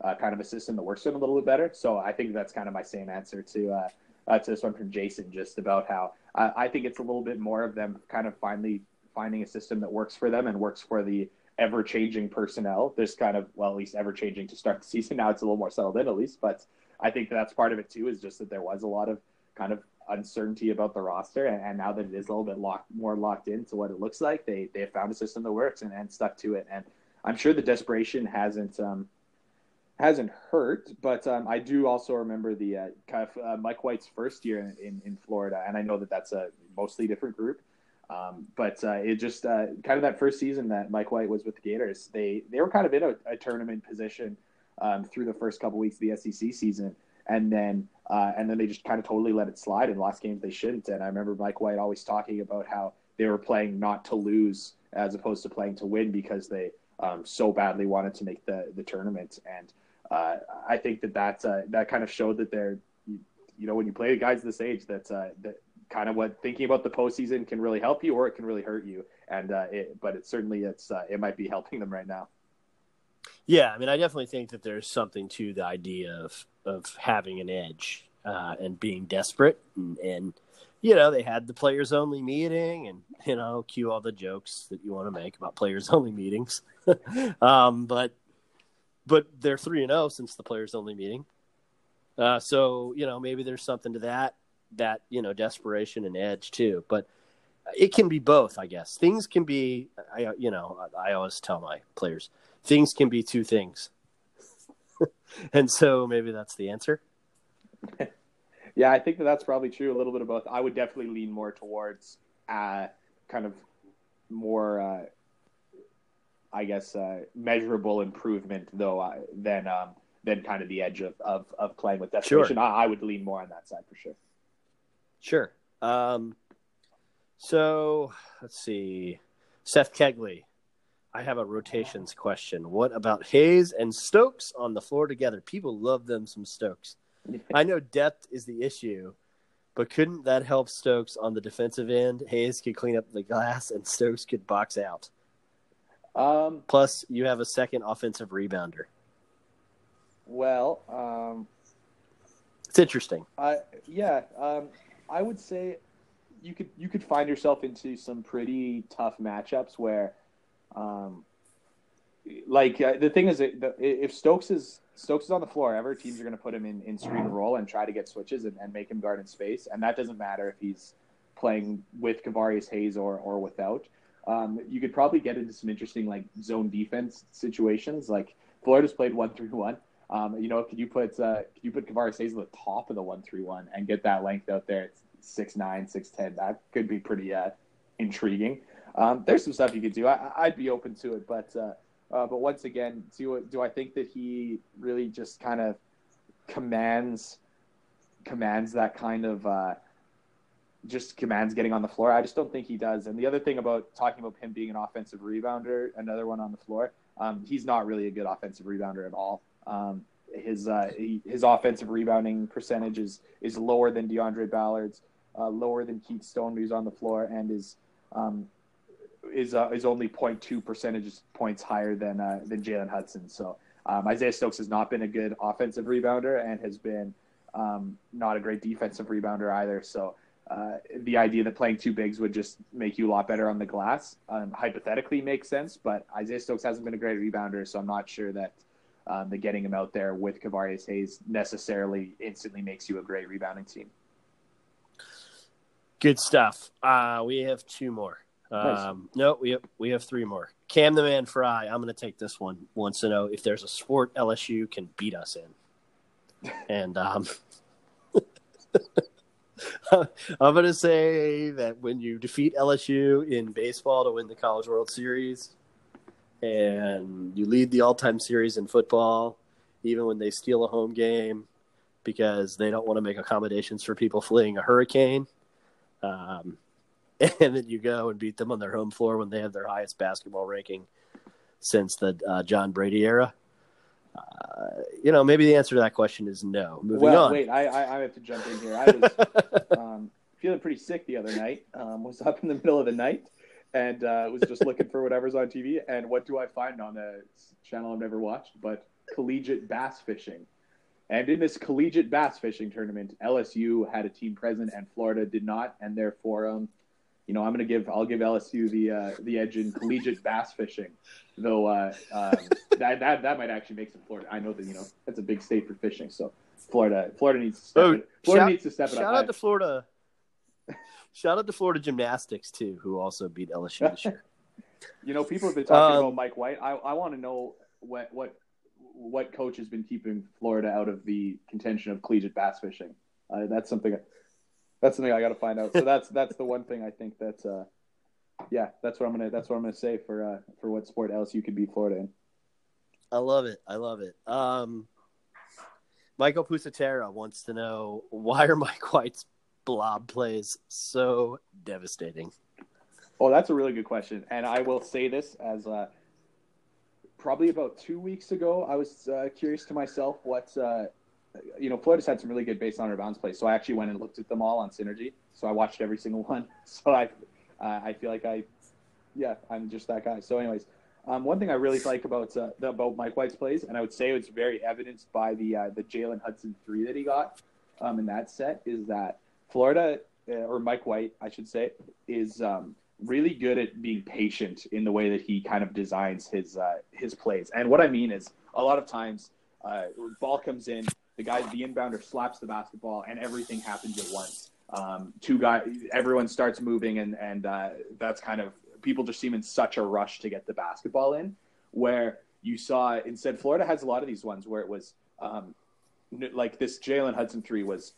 Speaker 2: uh, kind of a system that works for them a little bit better. So I think that's kind of my same answer to uh, uh to this one from Jason, just about how I think it's a little bit more of them kind of finally finding a system that works for them and works for the ever changing personnel. There's kind of well, at least ever changing to start the *laughs* season. Now it's a little more settled in, at least, but I think that's part of it too. Is just that there was a lot of kind of uncertainty about the roster, and, and, now that it is a little bit locked, more locked into what it looks like, they they have found a system that works and, and stuck to it. And I'm sure the desperation hasn't um, hasn't hurt, but um, I do also remember the uh, kind of uh, Mike White's first year in, in, in, Florida, and I know that that's a mostly different group. Um, but uh, it just uh, kind of that first season that Mike White was with the Gators, they they were kind of in a, a tournament position um, through the first couple weeks of the SEC season, and then uh, and then they just kind of totally let it slide in lost games they shouldn't. And I remember Mike White always talking about how they were playing not to lose as opposed to playing to win because they um, so badly wanted to make the the tournament. And uh, I think that that's uh, that kind of showed that they're you know when you play guys this age that's uh, that kind of what thinking about the postseason can really help you or it can really hurt you. And uh, it, but it certainly it's uh, it might be helping them right now.
Speaker 1: Yeah, I mean, I definitely think that there's something to the idea of of having an edge uh, and being desperate, and, and you know they had the players only meeting, and you know cue all the jokes that you want to make about players *laughs* only meetings, *laughs* um, but but they're three and zero oh since the players only meeting, uh, so you know maybe there's something to that that you know desperation and edge too, but it can be both, I guess. Things can be, I you know, I always tell my players things can be two things. *laughs* and so maybe that's the answer. *laughs*
Speaker 2: yeah, I think that that's probably true. A little bit of both. I would definitely lean more towards uh, kind of more, uh, I guess, uh, measurable improvement though uh, than um, than kind of the edge of, of, of playing with desperation. Sure. I, I, would lean more on that side for sure.
Speaker 1: Sure. Um, so let's see. Seth Kegley I have a rotations question. What about Hayes and Stokes on the floor together? People love them some Stokes. I know depth is the issue, but couldn't that help Stokes on the defensive end? Hayes could clean up the glass and Stokes could box out.
Speaker 2: Um,
Speaker 1: Plus, you have a second offensive rebounder.
Speaker 2: Well, um,
Speaker 1: it's interesting.
Speaker 2: I yeah, um, I would say you could you could find yourself into some pretty tough matchups where um, like uh, the thing is, that if Stokes is Stokes is on the floor, ever teams are going to put him in, in screen roll and try to get switches and, and make him guard in space, and that doesn't matter if he's playing with Kevarrius Hayes or or without. Um, you could probably get into some interesting like zone defense situations. Like Florida's played one three one. Um, you know, could you put uh, could you put Kevarrius Hayes at the top of the one three one and get that length out there? It's six nine, six ten. That could be pretty uh, intriguing. Um, there's some stuff you could do. I, would be open to it, but uh, uh, but once again, do do I think that he really just kind of commands commands that kind of uh, just commands getting on the floor? I just don't think he does. And the other thing about talking about him being an offensive rebounder, another one on the floor, um, he's not really a good offensive rebounder at all. Um, his uh, he, his offensive rebounding percentage is, is lower than Deaundrae Ballard's, uh, lower than Keith Stone, who's on the floor, and is um, is uh, is only 0.2 percentage points higher than uh, than Jalen Hudson. So um, Isaiah Stokes has not been a good offensive rebounder and has been um, not a great defensive rebounder either. So uh, the idea that playing two bigs would just make you a lot better on the glass um, hypothetically makes sense. But Isaiah Stokes hasn't been a great rebounder, so I'm not sure that. Um, the getting him out there with Kevarrius Hayes necessarily instantly makes you a great rebounding team.
Speaker 1: Good stuff. Uh, we have two more. Um, no, we have we have three more. Cam the Man Fry. I'm going to take this one. Wants to know if there's a sport LSU can beat us in, and um, *laughs* I'm going to say that when you defeat LSU in baseball to win the College World Series, and you lead the all-time series in football, even when they steal a home game because they don't want to make accommodations for people fleeing a hurricane. Um, *laughs* and then you go and beat them on their home floor when they have their highest basketball ranking since the uh, John Brady era? Uh, you know, maybe the answer to that question is no. Moving
Speaker 2: well,
Speaker 1: on.
Speaker 2: wait, I, I, I have to jump in here. I was *laughs* um, feeling pretty sick the other night. Um, was up in the middle of the night and uh, was just looking for whatever's on TV. And what do I find on a channel I've never watched? But collegiate bass fishing. And in this collegiate bass fishing tournament, LSU had a team present and Florida did not, and therefore um, you know, I'm going to give I'll give LSU the uh, the edge in collegiate bass fishing, though uh, um, that that that might actually make some Florida. I know that you know that's a big state for fishing, so Florida Florida needs to step oh, it, Florida shout, needs to step it
Speaker 1: shout
Speaker 2: up.
Speaker 1: Shout out to Florida. shout out to Florida gymnastics too, who also beat LSU this year. *laughs*
Speaker 2: you know, people have been talking um, about Mike White. I I want to know what what what coach has been keeping Florida out of the contention of collegiate bass fishing. Uh, that's something that's something I got to find out. So that's that's the one thing I think that's uh, yeah, that's what I'm gonna that's what I'm gonna say for uh, for what sport else you could beat Florida in.
Speaker 1: I love it. I love it. Um, Michael Pusatera wants to know why are Mike White's blob plays so devastating?
Speaker 2: Oh, that's a really good question, and I will say this as uh, probably about two weeks ago, I was uh, curious to myself what uh, you know. Florida's had some really good base on plays, so I actually went and looked at them all on Synergy. So I watched every single *laughs* one. So I uh, I feel like I yeah I'm just that guy. So anyways. Um, one thing I really like about uh, the, about Mike White's plays, and I would say it's very evidenced by the uh, the Jalen Hudson three that he got um, in that set, is that Florida uh, or Mike White, I should say, is um, really good at being patient in the way that he kind of designs his uh, his plays. And what I mean is, a lot of times, uh, ball comes in, the guy, the inbounder slaps the basketball, and everything happens at once. Um, two guys, everyone starts moving, and and uh, that's kind of people just seem in such a rush to get the basketball in. Where you saw instead, Florida has a lot of these ones where it was um, like this Jalen Hudson three was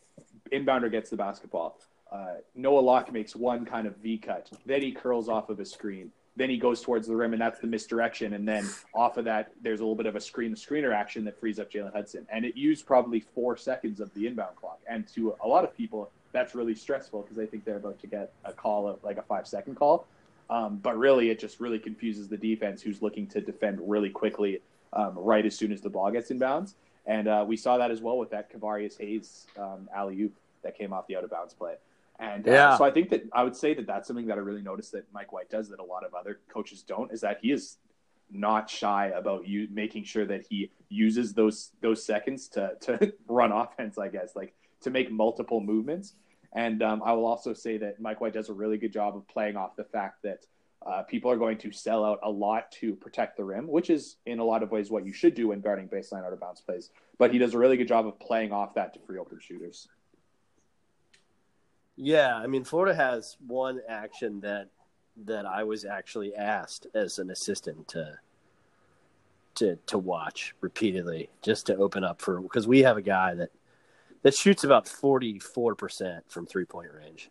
Speaker 2: inbounder gets the basketball uh, Noah Locke makes one kind of V cut. Then he curls off of a screen. Then he goes towards the rim, and that's the misdirection. And then off of that, there's a little bit of a screen screener action that frees up Jalen Hudson. And it used probably four seconds of the inbound clock. And to a lot of people, that's really stressful because they think they're about to get a call of like a five second call. Um, but really, it just really confuses the defense who's looking to defend really quickly um, right as soon as the ball gets inbounds. And uh, we saw that as well with that Kevarrius Hayes um, alley oop that came off the out of bounds play. And uh, yeah. so I think that I would say that that's something that I really noticed that Mike White does that a lot of other coaches don't is that he is not shy about you making sure that he uses those those seconds to to *laughs* run offense. I guess like to make multiple movements. And um, I will also say that Mike White does a really good job of playing off the fact that uh, people are going to sell out a lot to protect the rim, which is in a lot of ways what you should do when guarding baseline out of bounds plays. But he does a really good job of playing off that to free open shooters.
Speaker 1: Yeah, I mean, Florida has one action that that I was actually asked as an assistant to to to watch repeatedly, just to open up for because we have a guy that that shoots about forty four percent from three point range,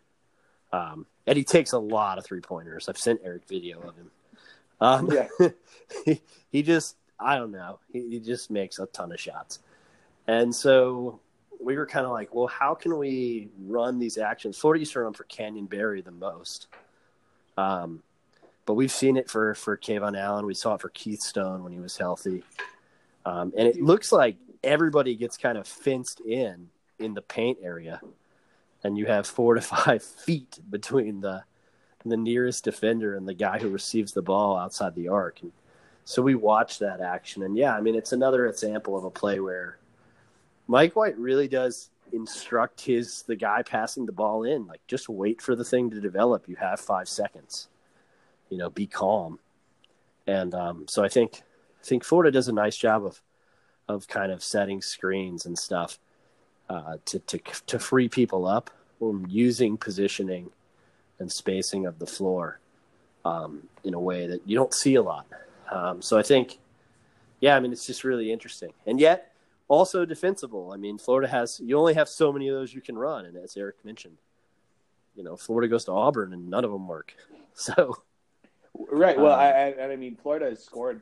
Speaker 1: um, and he takes a lot of three pointers. I've sent Eric video of him. Um, yeah, *laughs* he, he just I don't know, he, he just makes a ton of shots, and so we were kind of like, well, how can we run these actions? Florida used to run for Canyon Barry the most. Um, but we've seen it for, for KeVaughn Allen. We saw it for Keith Stone when he was healthy. Um, and it looks like everybody gets kind of fenced in in the paint area. And you have four to *laughs* five feet between the the nearest defender and the guy who receives the ball outside the arc. And so we watched that action. And yeah, I mean, it's another example of a play where Mike White really does instruct his the guy passing the ball in like just wait for the thing to develop. You have five seconds. You know, be calm. And um, so I think I think Florida does a nice job of of kind of setting screens and stuff uh, to to to free people up using positioning and spacing of the floor um, in a way that you don't see a lot. Um, so I think, yeah, I mean, it's just really interesting. And yet, also defensible. I mean, Florida has you only have so many of those you can run, and as Eric mentioned, you know, Florida goes to Auburn and none of them work. *laughs* So,
Speaker 2: right. Well, um, I, I, I mean, Florida has scored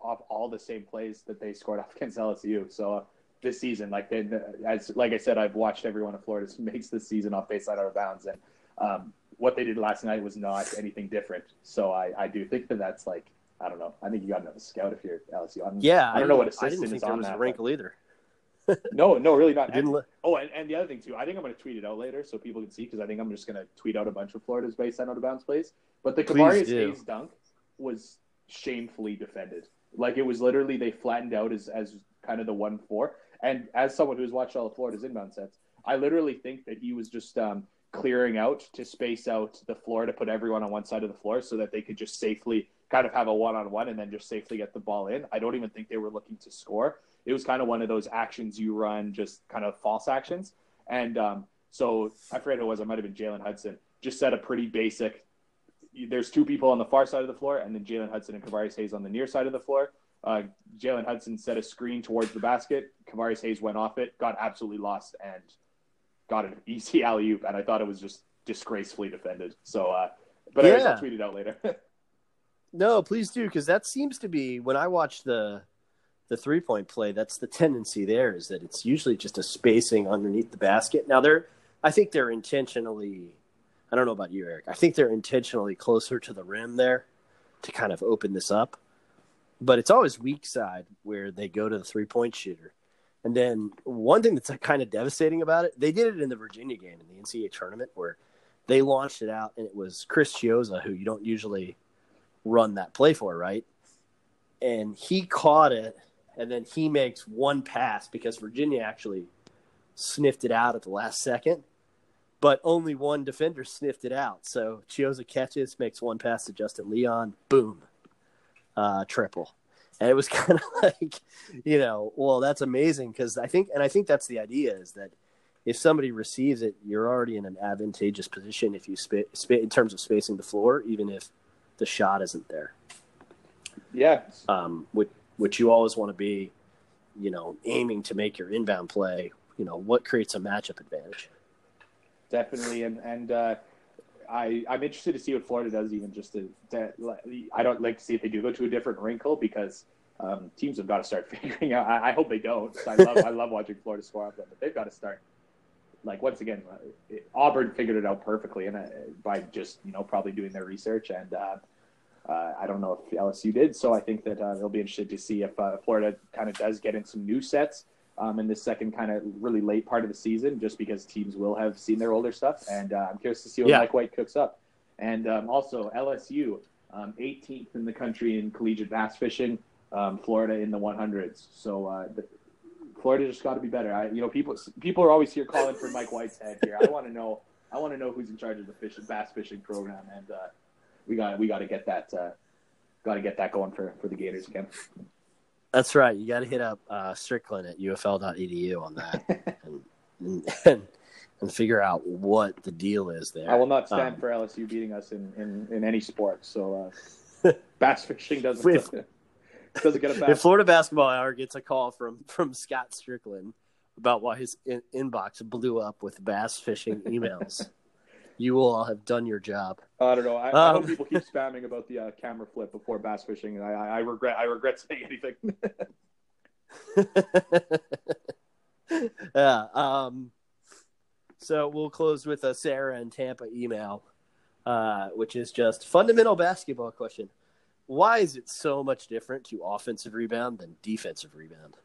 Speaker 2: off all the same plays that they scored off *laughs* against LSU. So uh, this season, like they, as like I said, I've watched every one of Florida's *laughs* makes this season off baseline out of bounds, and um, what they did last night was not anything different. So I, I do think that that's like I don't know. I think you got another scout if you're LSU. I'm,
Speaker 1: yeah,
Speaker 2: I don't know what assistant I didn't
Speaker 1: think
Speaker 2: is
Speaker 1: there
Speaker 2: on
Speaker 1: was
Speaker 2: that.
Speaker 1: A wrinkle
Speaker 2: but...
Speaker 1: either. *laughs* *laughs*
Speaker 2: no, no, really not. And, oh, and, and, the other thing too, I think I'm going to tweet it out later so people can see because I think I'm just going to tweet out a bunch of Florida's base out of bounds plays. But the Kevarrius Hayes dunk was shamefully defended. Like it was literally they flattened out as as kind of the one four. And as someone who's watched all of Florida's inbound sets, I literally think that he was just um, clearing out to space out the floor to put everyone on one side of the floor so that they could just safely kind of have a one on one and then just safely get the ball in. I don't even think they were looking to score. It was kind of one of those actions you run, just kind of false actions. And um, so I forget who it was. I might have been Jalen Hudson. Just set a pretty basic. There's two people on the far side of the floor, and then Jalen Hudson and Kevarrius Hayes on the near side of the floor. Uh, Jalen Hudson set a screen towards the basket. Kevarrius Hayes went off it, got absolutely lost, and got an easy alley oop. And I thought it was just disgracefully defended. So, uh, but yeah. I'll tweet it out later. *laughs*
Speaker 1: No, please do because that seems to be when I watch the the three point play. That's the tendency there is that it's usually just a spacing underneath the basket. Now they're, I think they're intentionally. I don't know about you, Eric. I think they're intentionally closer to the rim there to kind of open this up. but it's always weak side where they go to the three point shooter. And then one thing that's kind of devastating about it, they did it in the Virginia game in the NCAA tournament where they launched it out and it was Chris Chiozza, who you don't usually run that play for, right? And he caught it and then he makes one pass because Virginia actually sniffed it out at the last second, but only one defender *laughs* sniffed it out. So Chiozza catches, makes one pass to Justin Leon, boom, uh, triple. And it was *laughs* kind of like, you know, well, that's amazing because I think, and I think that's the idea is that if somebody receives it, you're already in an advantageous position if you spit, spit in terms of spacing the floor, even if the shot isn't there.
Speaker 2: Yeah.
Speaker 1: Um, which, which you always want to be, you know, aiming to make your inbound play. You know, what creates a matchup advantage.
Speaker 2: Definitely, and and uh, I I'm interested to see what Florida does, even just to, to I don't like to see if they do go to a different wrinkle because um, teams have got to start *laughs* figuring out. I, I hope they don't. I love I love watching Florida score them, but they've got to start. Like once again, uh, Auburn figured it out perfectly, and uh, by just you know probably doing their research, and uh, uh, I don't know if LSU did. So I think that uh, they'll be interested to see if uh, Florida kind of does get in some new sets um, in this second kind of really late part of the season, just because teams will have seen their older stuff. And uh, I'm curious to see what yeah. Mike White cooks up. And um, also LSU, um, 18th in the country in collegiate bass fishing, um, Florida in the 100s. So uh, the, Florida just got to be better. I, you know, people people are always here calling for Mike White's head here. I want to know. I want to know who's in charge of the fish bass fishing program, and uh, we got we got to get that uh, got to get that going for for the Gators again.
Speaker 1: That's right. You got to hit up uh, Strickland at ufl.edu on that *laughs* and, and, and figure out what the deal is there.
Speaker 2: I will not stand um, for LSU beating us in, in, in any sport. So uh, *laughs* bass fishing doesn't if, *laughs* doesn't get a bass.
Speaker 1: If Florida basketball hour gets a call from from Scott Strickland about why his in, inbox blew up with bass fishing emails you will all have done your job.
Speaker 2: I don't know. I, um, I hope people keep spamming about the uh, camera flip before bass fishing, and I, I regret I regret *laughs* saying anything. *laughs*
Speaker 1: yeah. Um, so we'll close with a Sarah and Tampa email, uh, which is just fundamental basketball question. Why is it so much different to offensive rebound than defensive rebound?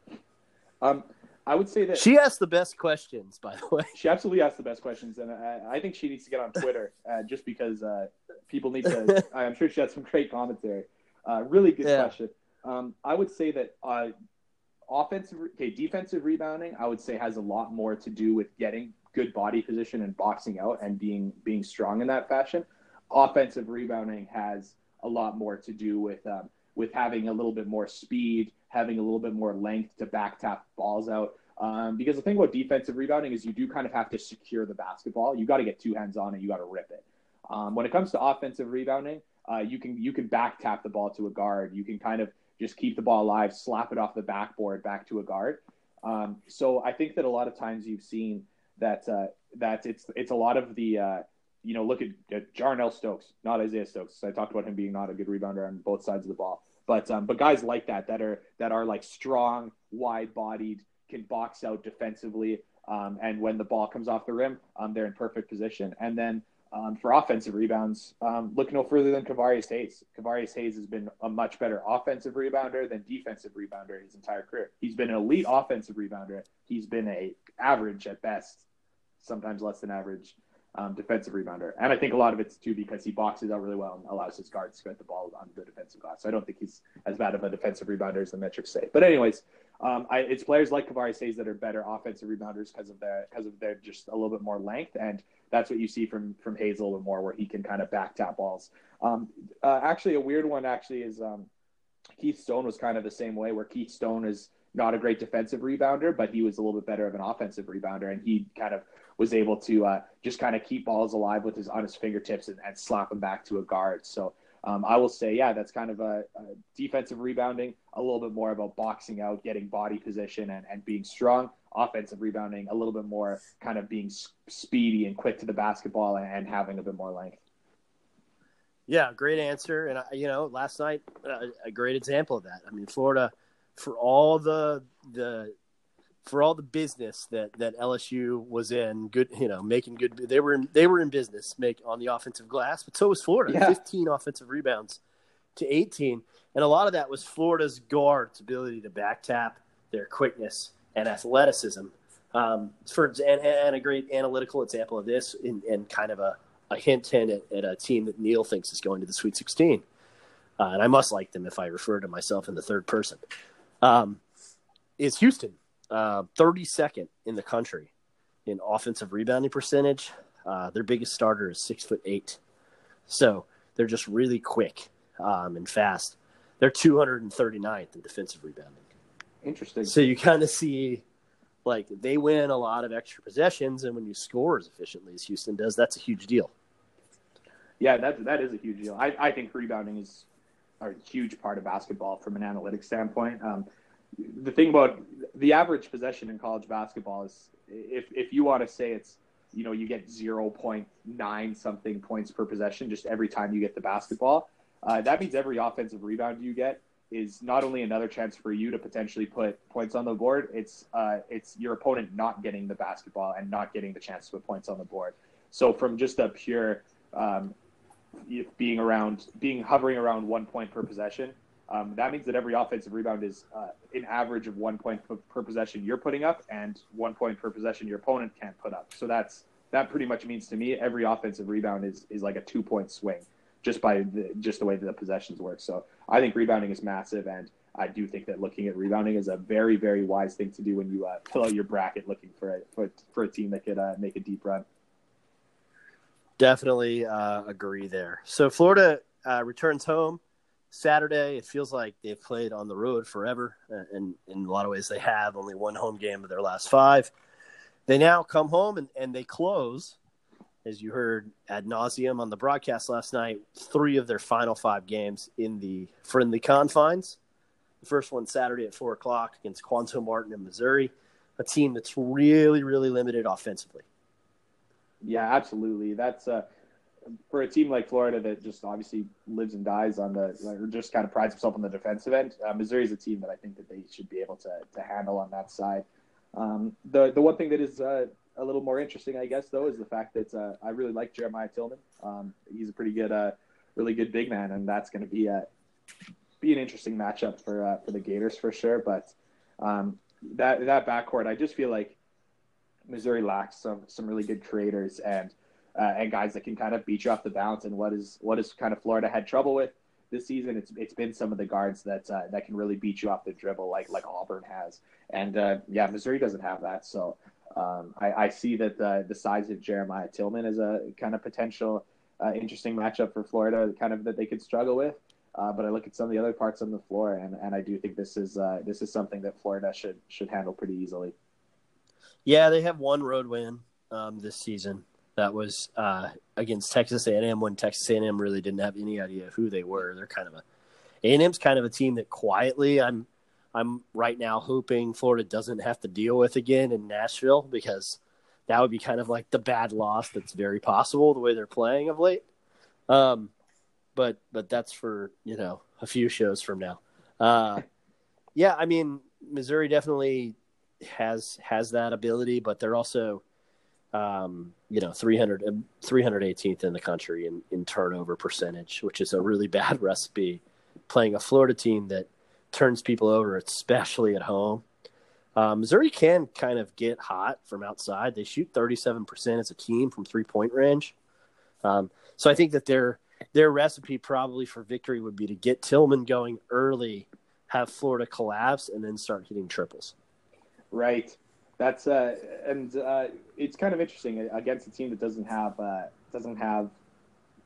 Speaker 2: Um, I would say that
Speaker 1: she asked the best questions. By the way,
Speaker 2: she absolutely asked the best questions, and I, I think she needs to get on Twitter uh, just because uh, people need to. *laughs* I'm sure she had some great commentary. Uh, really good yeah. question. Um, I would say that uh, offensive, okay, defensive rebounding, I would say has a lot more to do with getting good body position and boxing out and being being strong in that fashion. Offensive rebounding has a lot more to do with um, with having a little bit more speed, having a little bit more length to back tap balls out. Um, because the thing about defensive rebounding is you do kind of have to secure the basketball. You got to get two hands on it. You got to rip it. Um, when it comes to offensive rebounding, uh, you can you can back tap the ball to a guard. You can kind of just keep the ball alive, slap it off the backboard back to a guard. Um, so I think that a lot of times you've seen that uh, that it's it's a lot of the uh, you know look at, at Jarnell Stokes, not Isaiah Stokes. I talked about him being not a good rebounder on both sides of the ball. But um, but guys like that that are that are like strong, wide bodied, can box out defensively, um, and when the ball comes off the rim, um, they're in perfect position. And then um, for offensive rebounds, um, look no further than Kevarrius Hayes. Kevarrius Hayes has been a much better offensive rebounder than defensive rebounder his entire career. He's been an elite offensive rebounder. He's been a average at best, sometimes less than average um, defensive rebounder. And I think a lot of it's too because he boxes out really well and allows his guards to get the ball on the defensive glass. So I don't think he's as bad of a defensive rebounder as the metrics say. But anyways, um, I, it's players like Kevarrius Hayes that are better offensive rebounders because of their because of their just a little bit more length, and that's what you see from from Hayes a little bit more, where he can kind of back tap balls. Um, uh, actually, a weird one actually is um, Keith Stone was kind of the same way, where Keith Stone is not a great defensive rebounder, but he was a little bit better of an offensive rebounder, and he kind of was able to uh, just kind of keep balls alive with his on his fingertips and, and slap them back to a guard. So um, I will say, yeah, that's kind of a, a, defensive rebounding, a little bit more about boxing out, getting body position, and, and being strong. Offensive rebounding, a little bit more kind of being speedy and quick to the basketball and, and having a bit more length.
Speaker 1: Yeah, great answer. And you know, last night uh, a great example of that. I mean, Florida, for all the the for all the business that that LSU was in, good, you know, making good. They were in, they were in business make on the offensive glass, but so was Florida. Yeah. Fifteen offensive rebounds to 18. And a lot of that was Florida's guards' ability to back tap, their quickness and athleticism. Um, for and, and, a great analytical example of this, and kind of a, a hint hint at, at, a team that Neil thinks is going to the Sweet 16. Uh, and I must like them if I refer to myself in the third person. Um, is Houston, uh, 32nd in the country in offensive rebounding percentage. Uh, their biggest starter is six foot eight, so they're just really quick um, and fast. They're 239th in defensive rebounding.
Speaker 2: Interesting.
Speaker 1: So you kind of see, like, they win a lot of extra possessions, and when you score as efficiently as Houston does, that's a huge deal.
Speaker 2: Yeah, that that is a huge deal. I, I think rebounding is a huge part of basketball from an analytics standpoint. Um, the thing about the average possession in college basketball is if if you want to say it's you know you get 0.9 something points per possession just every time you get the basketball uh, that means every offensive rebound you get is not only another chance for you to potentially put points on the board it's uh, it's your opponent not getting the basketball and not getting the chance to put points on the board. So from just a pure um, being around being hovering around one point per possession um, that means that every offensive rebound is uh, an average of one point per, per, possession you're putting up and one point per possession your opponent can't put up. So that's that pretty much means to me every offensive rebound is is like a two point swing just by the, just the way that the possessions work. So I think rebounding is massive, and I do think that looking at rebounding is a very very wise thing to do when you uh, fill out your bracket looking for a for, for a team that could uh, make a deep run.
Speaker 1: Definitely uh, agree there. So Florida uh, returns home Saturday. It feels like they've played on the road forever, uh, and in a lot of ways they have only one home game of their last five. They now come home and, and they close, as you heard ad nauseum on the broadcast last night, three of their final five games in the friendly confines. The first one Saturday at four o'clock against Cuonzo Martin in Missouri, a team that's really, really limited offensively.
Speaker 2: Yeah, absolutely. That's uh, for a team like Florida that just obviously lives and dies on the or just kind of prides itself on the defensive end. Uh, Missouri is a team that I think that they should be able to to handle on that side. Um, the the one thing that is uh, a little more interesting, I guess, though, is the fact that uh, I really like Jeremiah Tilmon. Um, he's a pretty good, uh, really good big man, and that's going to be a be an interesting matchup for uh, for the Gators for sure. But um, that that backcourt, I just feel like Missouri lacks some some really good creators and uh, and guys that can kind of beat you off the bounce. And what is what is kind of Florida had trouble with this season? It's it's been some of the guards that uh, that can really beat you off the dribble, like like Auburn has. And uh, yeah, Missouri doesn't have that. So um, I, I, see that the the size of Jeremiah Tilmon is a kind of potential uh, interesting matchup for Florida, kind of that they could struggle with. Uh, but I look at some of the other parts on the floor, and, and I do think this is uh, this is something that Florida should should handle pretty easily.
Speaker 1: Yeah, they have one road win um, this season, that was uh, against Texas A&M when Texas A&M really didn't have any idea who they were. They're kind of a A&M's kind of a team that quietly I'm I'm right now hoping Florida doesn't have to deal with again in Nashville because that would be kind of like the bad loss that's very possible the way they're playing of late. Um, but but that's for you know a few shows from now. Uh, yeah, I mean Missouri definitely has has that ability, but they're also um, you know 300 318th in the country in, in turnover percentage, which is a really *laughs* bad recipe. Playing a Florida team that turns people over, especially at home. Um, Missouri can kind of get hot from outside. They shoot 37% as a team from three point range. Um, so I think that their their recipe probably for victory would be to get Tilmon going early, have Florida collapse, and then start hitting triples.
Speaker 2: Right. That's uh, and uh, it's kind of interesting against a team that doesn't have uh, doesn't have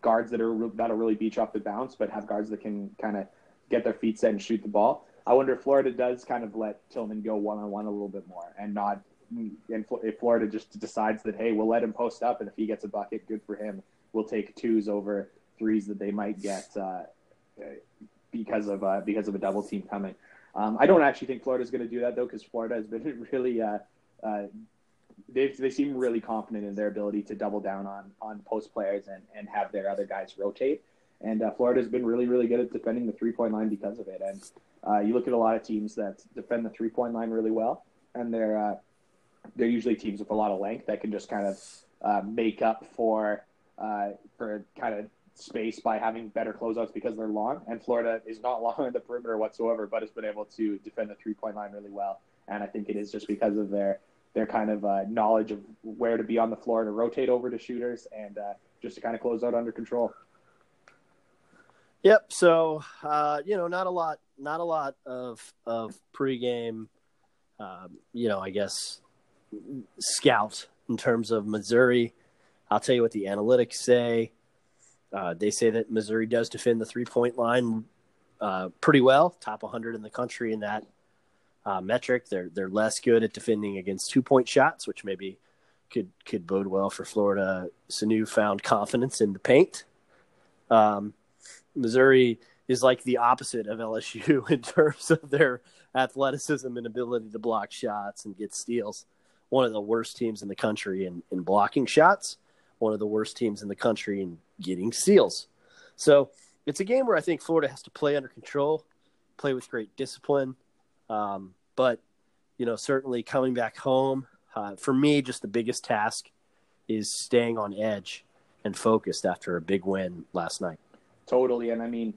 Speaker 2: guards that are that'll really beat off the bounce, but have guards that can kind of get their feet set and shoot the ball. I wonder if Florida does kind of let Tilmon go one on one a little bit more and not. And if Florida just decides that hey, we'll let him post up, and if he gets a bucket, good for him. We'll take twos over threes that they might get uh, because of uh, because of a double team coming. Um, I don't actually think Florida's going to do that though, because Florida has been *laughs* really uh, uh, they they seem really confident in their ability to double down on on post players and and have their other guys rotate. And uh, Florida's been really really good at defending the three point line because of it. And uh, you look at a lot of teams that defend the three point line really well, and they're uh, they're usually teams with a lot of length that can just kind of uh, make up for for kind of space by having better closeouts because they're long. And Florida is not *laughs* long on the perimeter whatsoever, but has been able to defend the three point line really well. And I think it is just because of their their kind of uh, knowledge of where to be on the floor to rotate over to shooters and uh, just to kind of close out under control.
Speaker 1: Yep. So uh, you know, not a lot, not a lot of of pregame. Um, you know, I guess scout in terms of Missouri. I'll tell you what the analytics say. Uh, they say that Missouri does defend the three point line uh, pretty well, top 100 in the country in that uh, metric. They're they're less good at defending against two point shots, which maybe could could bode well for Florida. Sanu found confidence in the paint. Um, Missouri is like the opposite of LSU *laughs* in terms of their athleticism and ability to block shots and get steals. One of the worst teams in the country in, in blocking shots, one of the worst teams in the country in getting steals. So it's a game where I think Florida has to play under control, play with great discipline. Um, but, you know, certainly coming back home, uh, for me, just the biggest task is staying on edge and focused after a big win last night.
Speaker 2: Totally. And I mean,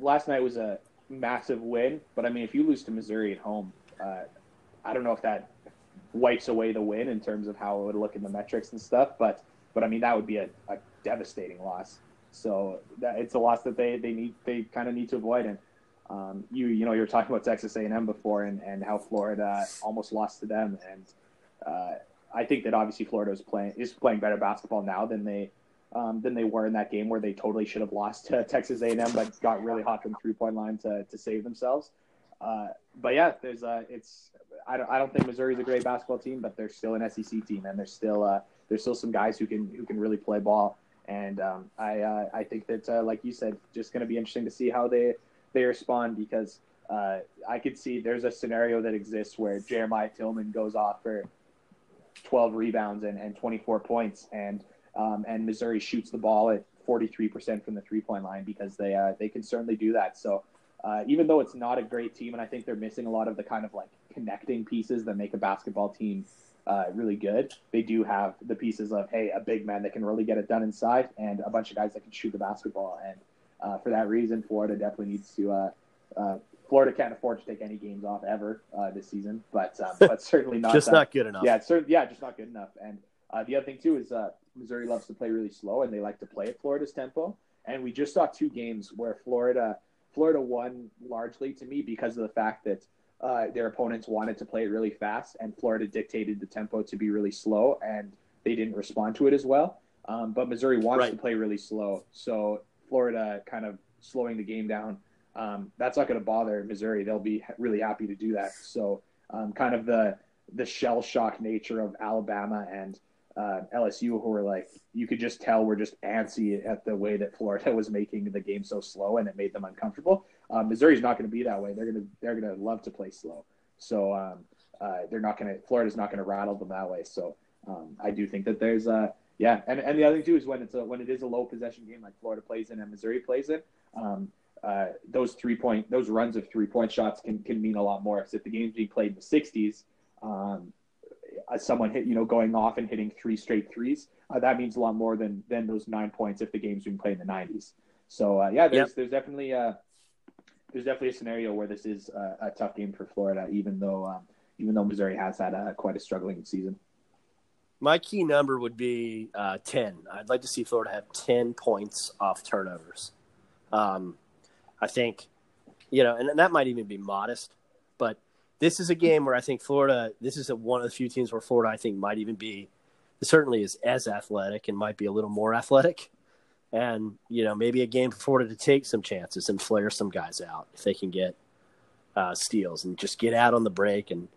Speaker 2: last night was a massive win, but I mean, if you lose to Missouri at home, uh, I don't know if that wipes away the win in terms of how it would look in the metrics and stuff, but but I mean that would be a, a devastating loss. So that, it's a loss that they they need they kind of need to avoid. And um, you you know you're talking about Texas A&M before and, and how Florida almost lost to them, and uh, I think that obviously Florida is playing is playing better basketball now than they um, than they were in that game where they totally should have lost to *laughs* Texas A&M, but got really hot from three point line to, to save themselves. Uh, but yeah, there's uh, it's I don't I don't think Missouri's a great basketball team, but they're still an SEC team, and there's still uh, there's still some guys who can who can really play ball. And um, I uh, I think that uh, like you said, just going to be interesting to see how they they respond because uh, I could see there's a scenario that exists where Jeremiah Tilmon goes off for 12 rebounds and, and 24 points, and um, and Missouri shoots the ball at 43% from the three point line because they uh, they can certainly do that. So uh, even though it's not a great team, and I think they're missing a lot of the kind of like connecting pieces that make a basketball team uh, really good, they do have the pieces of hey, a big man that can really get it done inside, and a bunch of guys that can shoot the basketball. And uh, for that reason, Florida definitely needs to. Uh, uh, Florida can't afford to take any games off ever this season, but um, *laughs* but certainly not
Speaker 1: just not good enough.
Speaker 2: Yeah, certain, yeah, just not good enough. And the other thing too is Missouri loves to play really slow, and they like to play at Florida's tempo. And we just saw two games where Florida Florida won largely to me because of the fact that uh, their opponents wanted to play it really fast, and Florida dictated the tempo to be really slow, and they didn't respond to it as well. Um, but Missouri wants right. to play really slow, so Florida kind of slowing the game down. Um, that's not going to bother Missouri. They'll be really happy to do that. So, um, kind of the the shell shock nature of Alabama and uh, LSU who were like, you could just tell we're just antsy at the way that Florida *laughs* was making the game so slow, and it made them uncomfortable. Um, Missouri's not going to be that way. They're going to they're going to love to play slow. So um, uh, they're not going to Florida's not going to rattle them that way. So um, I do think that there's uh yeah, and, and the other thing too is when it's a when it is a low possession game like Florida plays in and Missouri plays in. Um, uh, those three point those runs of three point shots can, can mean a lot more. Because if the game's being played in the 60s, um, uh, someone hit, you know, going off and hitting three straight threes, uh, that means a lot more than than those nine points if the game's being played in the 90s. So uh, yeah, there's yep. there's definitely uh, there's definitely a scenario where this is a tough game for Florida, even though um, even though Missouri has had a, quite a struggling season.
Speaker 1: My key number would be uh, ten. I'd like to see Florida have ten points off turnovers. Um, I think, you know, and that might even be modest, but this is a game where I think Florida. This is a, one of the few teams where Florida, I think, might even be certainly is as athletic and might be a little more athletic. And you know, maybe a game for Florida to take some chances and flare some guys out if they can get uh, steals and just get out on the break and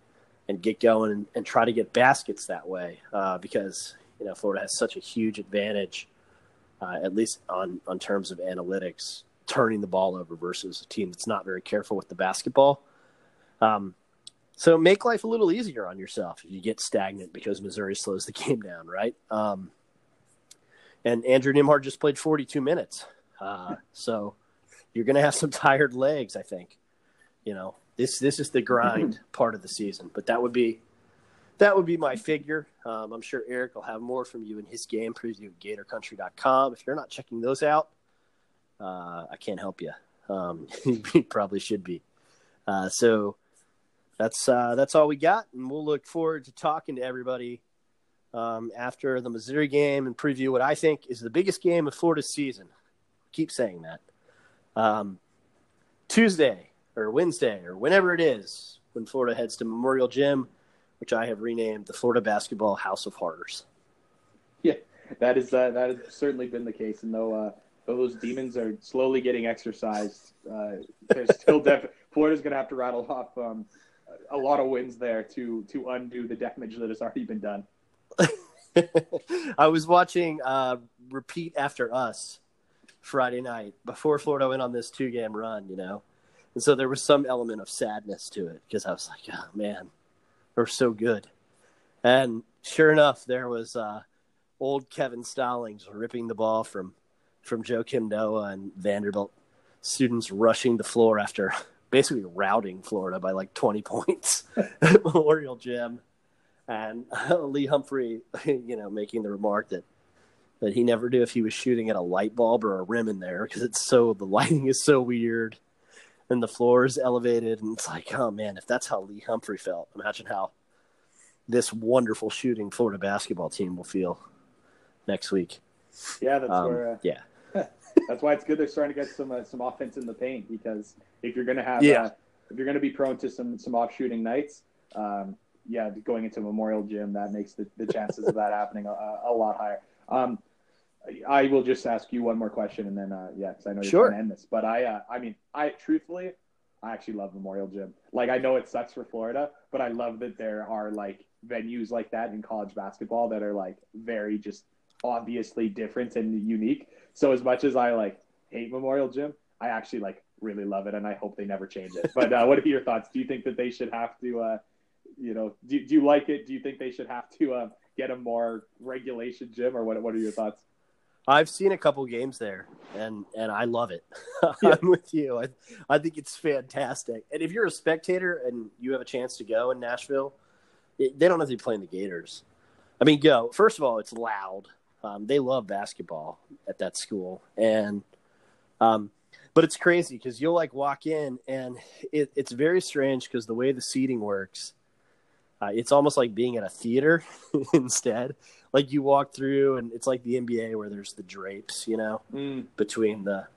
Speaker 1: and get going and, and try to get baskets that way uh, because you know Florida has such a huge advantage, uh, at least on on terms of analytics, turning the ball over versus a team that's not very careful with the basketball. Um, so make life a little easier on yourself if you get stagnant because Missouri slows the *laughs* game down, right? Um, and Andrew Nembhard just played 42 minutes, uh, so you're going to have some *laughs* tired legs. I think, you know, this this is the grind part of the season, but that would be that would be my figure. Um, I'm sure Eric will have more from you in his game preview at GatorCountry.com. If you're not checking those out, uh, I can't help you. Um, *laughs* you probably should be. Uh, so that's uh, that's all we got, and we'll look forward to talking to everybody um, after the Missouri game and preview what I think is the biggest game of Florida's season. Keep saying that. Um, Tuesday or Wednesday or whenever it is when Florida heads to Memorial Gym, which I have renamed the Florida Basketball House of Horrors.
Speaker 2: Yeah, that is uh, that has certainly been the case, and though uh, those demons are slowly getting exercised, uh, there's still def- *laughs* Florida's going to have to rattle off um, a lot of wins there to to undo the damage that has already been done. *laughs*
Speaker 1: I was watching uh, Repeat After Us Friday night before Florida went on this two game run, you know. And so there was some element of sadness to it because I was like, oh man, they're so good. And sure enough, there was uh, old Kevin Stallings ripping the ball from from Joakim Noah and Vanderbilt students rushing the floor after *laughs* basically routing Florida by like 20 points *laughs* at Memorial Gym. And *laughs* Lee Humphrey, you know, making the remark that that he never knew if he was shooting at a light bulb or a rim in there because it's so the lighting is so weird and the floor is elevated and it's like oh man if that's how lee humphrey felt imagine how this wonderful shooting florida basketball team will feel next week
Speaker 2: Yeah, that's
Speaker 1: um,
Speaker 2: where. Uh,
Speaker 1: yeah *laughs*
Speaker 2: that's why it's good they're starting to get some uh, some offense in the paint because if you're going to have
Speaker 1: Yeah.
Speaker 2: uh, if you're going to be prone to some some off shooting nights, um, yeah, going into Memorial Gym that makes the, the chances of that *laughs* happening a, a lot higher. Um, I will just ask you one more question and then uh, yeah, because I know you're
Speaker 1: Sure.
Speaker 2: trying to end this, but I uh, I mean I truthfully I actually love Memorial Gym. Like I know it sucks for Florida, but I love that there are like venues like that in college basketball that are like very just obviously different and unique. So as much as I like hate Memorial Gym, I actually like really love it, and I hope they never change it. But uh, *laughs* what are your thoughts? Do you think that they should have to, uh, you know, do, do you like it? Do you think they should have to uh, get a more regulation gym, or what? What are your thoughts?
Speaker 1: I've seen a couple games there and and i love it. *laughs*
Speaker 2: Yeah.
Speaker 1: i'm with you. I, I think it's fantastic. And if you're a spectator and you have a chance to go in nashville it, they don't have to be playing the gators. I mean go. First of all it's loud. Um, they love basketball at that school. And um, but it's crazy because you'll like walk in and it, it's very strange because the way the seating works uh, it's almost like being at a theater *laughs* instead like you walk through and it's like the nba where there's the drapes you know
Speaker 2: Mm,
Speaker 1: between the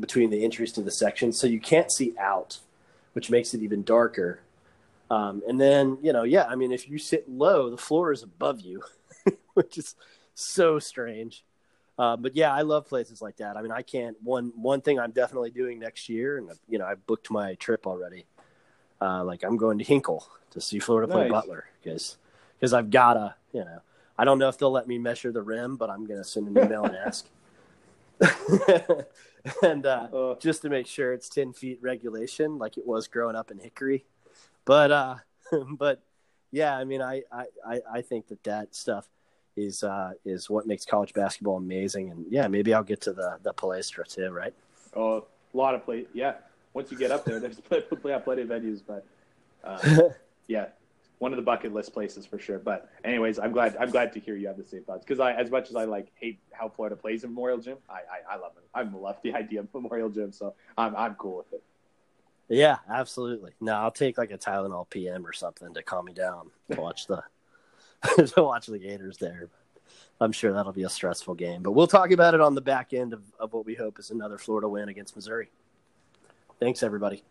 Speaker 1: between the entries to the sections. So you can't see out which makes it even darker. Um, and then you know yeah i mean if you sit low the floor is above you *laughs* which is so strange. Uh, but yeah i love places like that. I mean i can't one one thing i'm definitely doing next year and you know i booked my trip already. Uh, like i'm going to hinkle to see florida play
Speaker 2: Nice.
Speaker 1: butler because because i've gotta you know i don't know if they'll let me measure the rim but i'm gonna send an email and ask. *laughs* *laughs* And uh,
Speaker 2: uh,
Speaker 1: just to make sure it's 10 feet regulation like it was growing up in hickory. But uh *laughs* but yeah i mean i i I- think that that stuff is uh is what makes college basketball amazing. And yeah maybe i'll get to the the palestra too right?
Speaker 2: Oh, a lot of play. Yeah, once you get up there, there's plenty, yeah, plenty of venues, but uh, yeah, one of the bucket list places for sure. But anyways, I'm glad I'm glad to hear you have the same thoughts because I, as much as I like hate how Florida plays in Memorial Gym, I I, I love it. I love the *laughs* idea of Memorial Gym, so I'm I'm cool with it.
Speaker 1: yeah absolutely no i'll take like a tylenol pm or something to calm me down to *laughs* watch the *laughs* to watch the gators there i'm sure that'll be a stressful game but we'll talk about it on the back end of, of what we hope is another florida win against missouri thanks everybody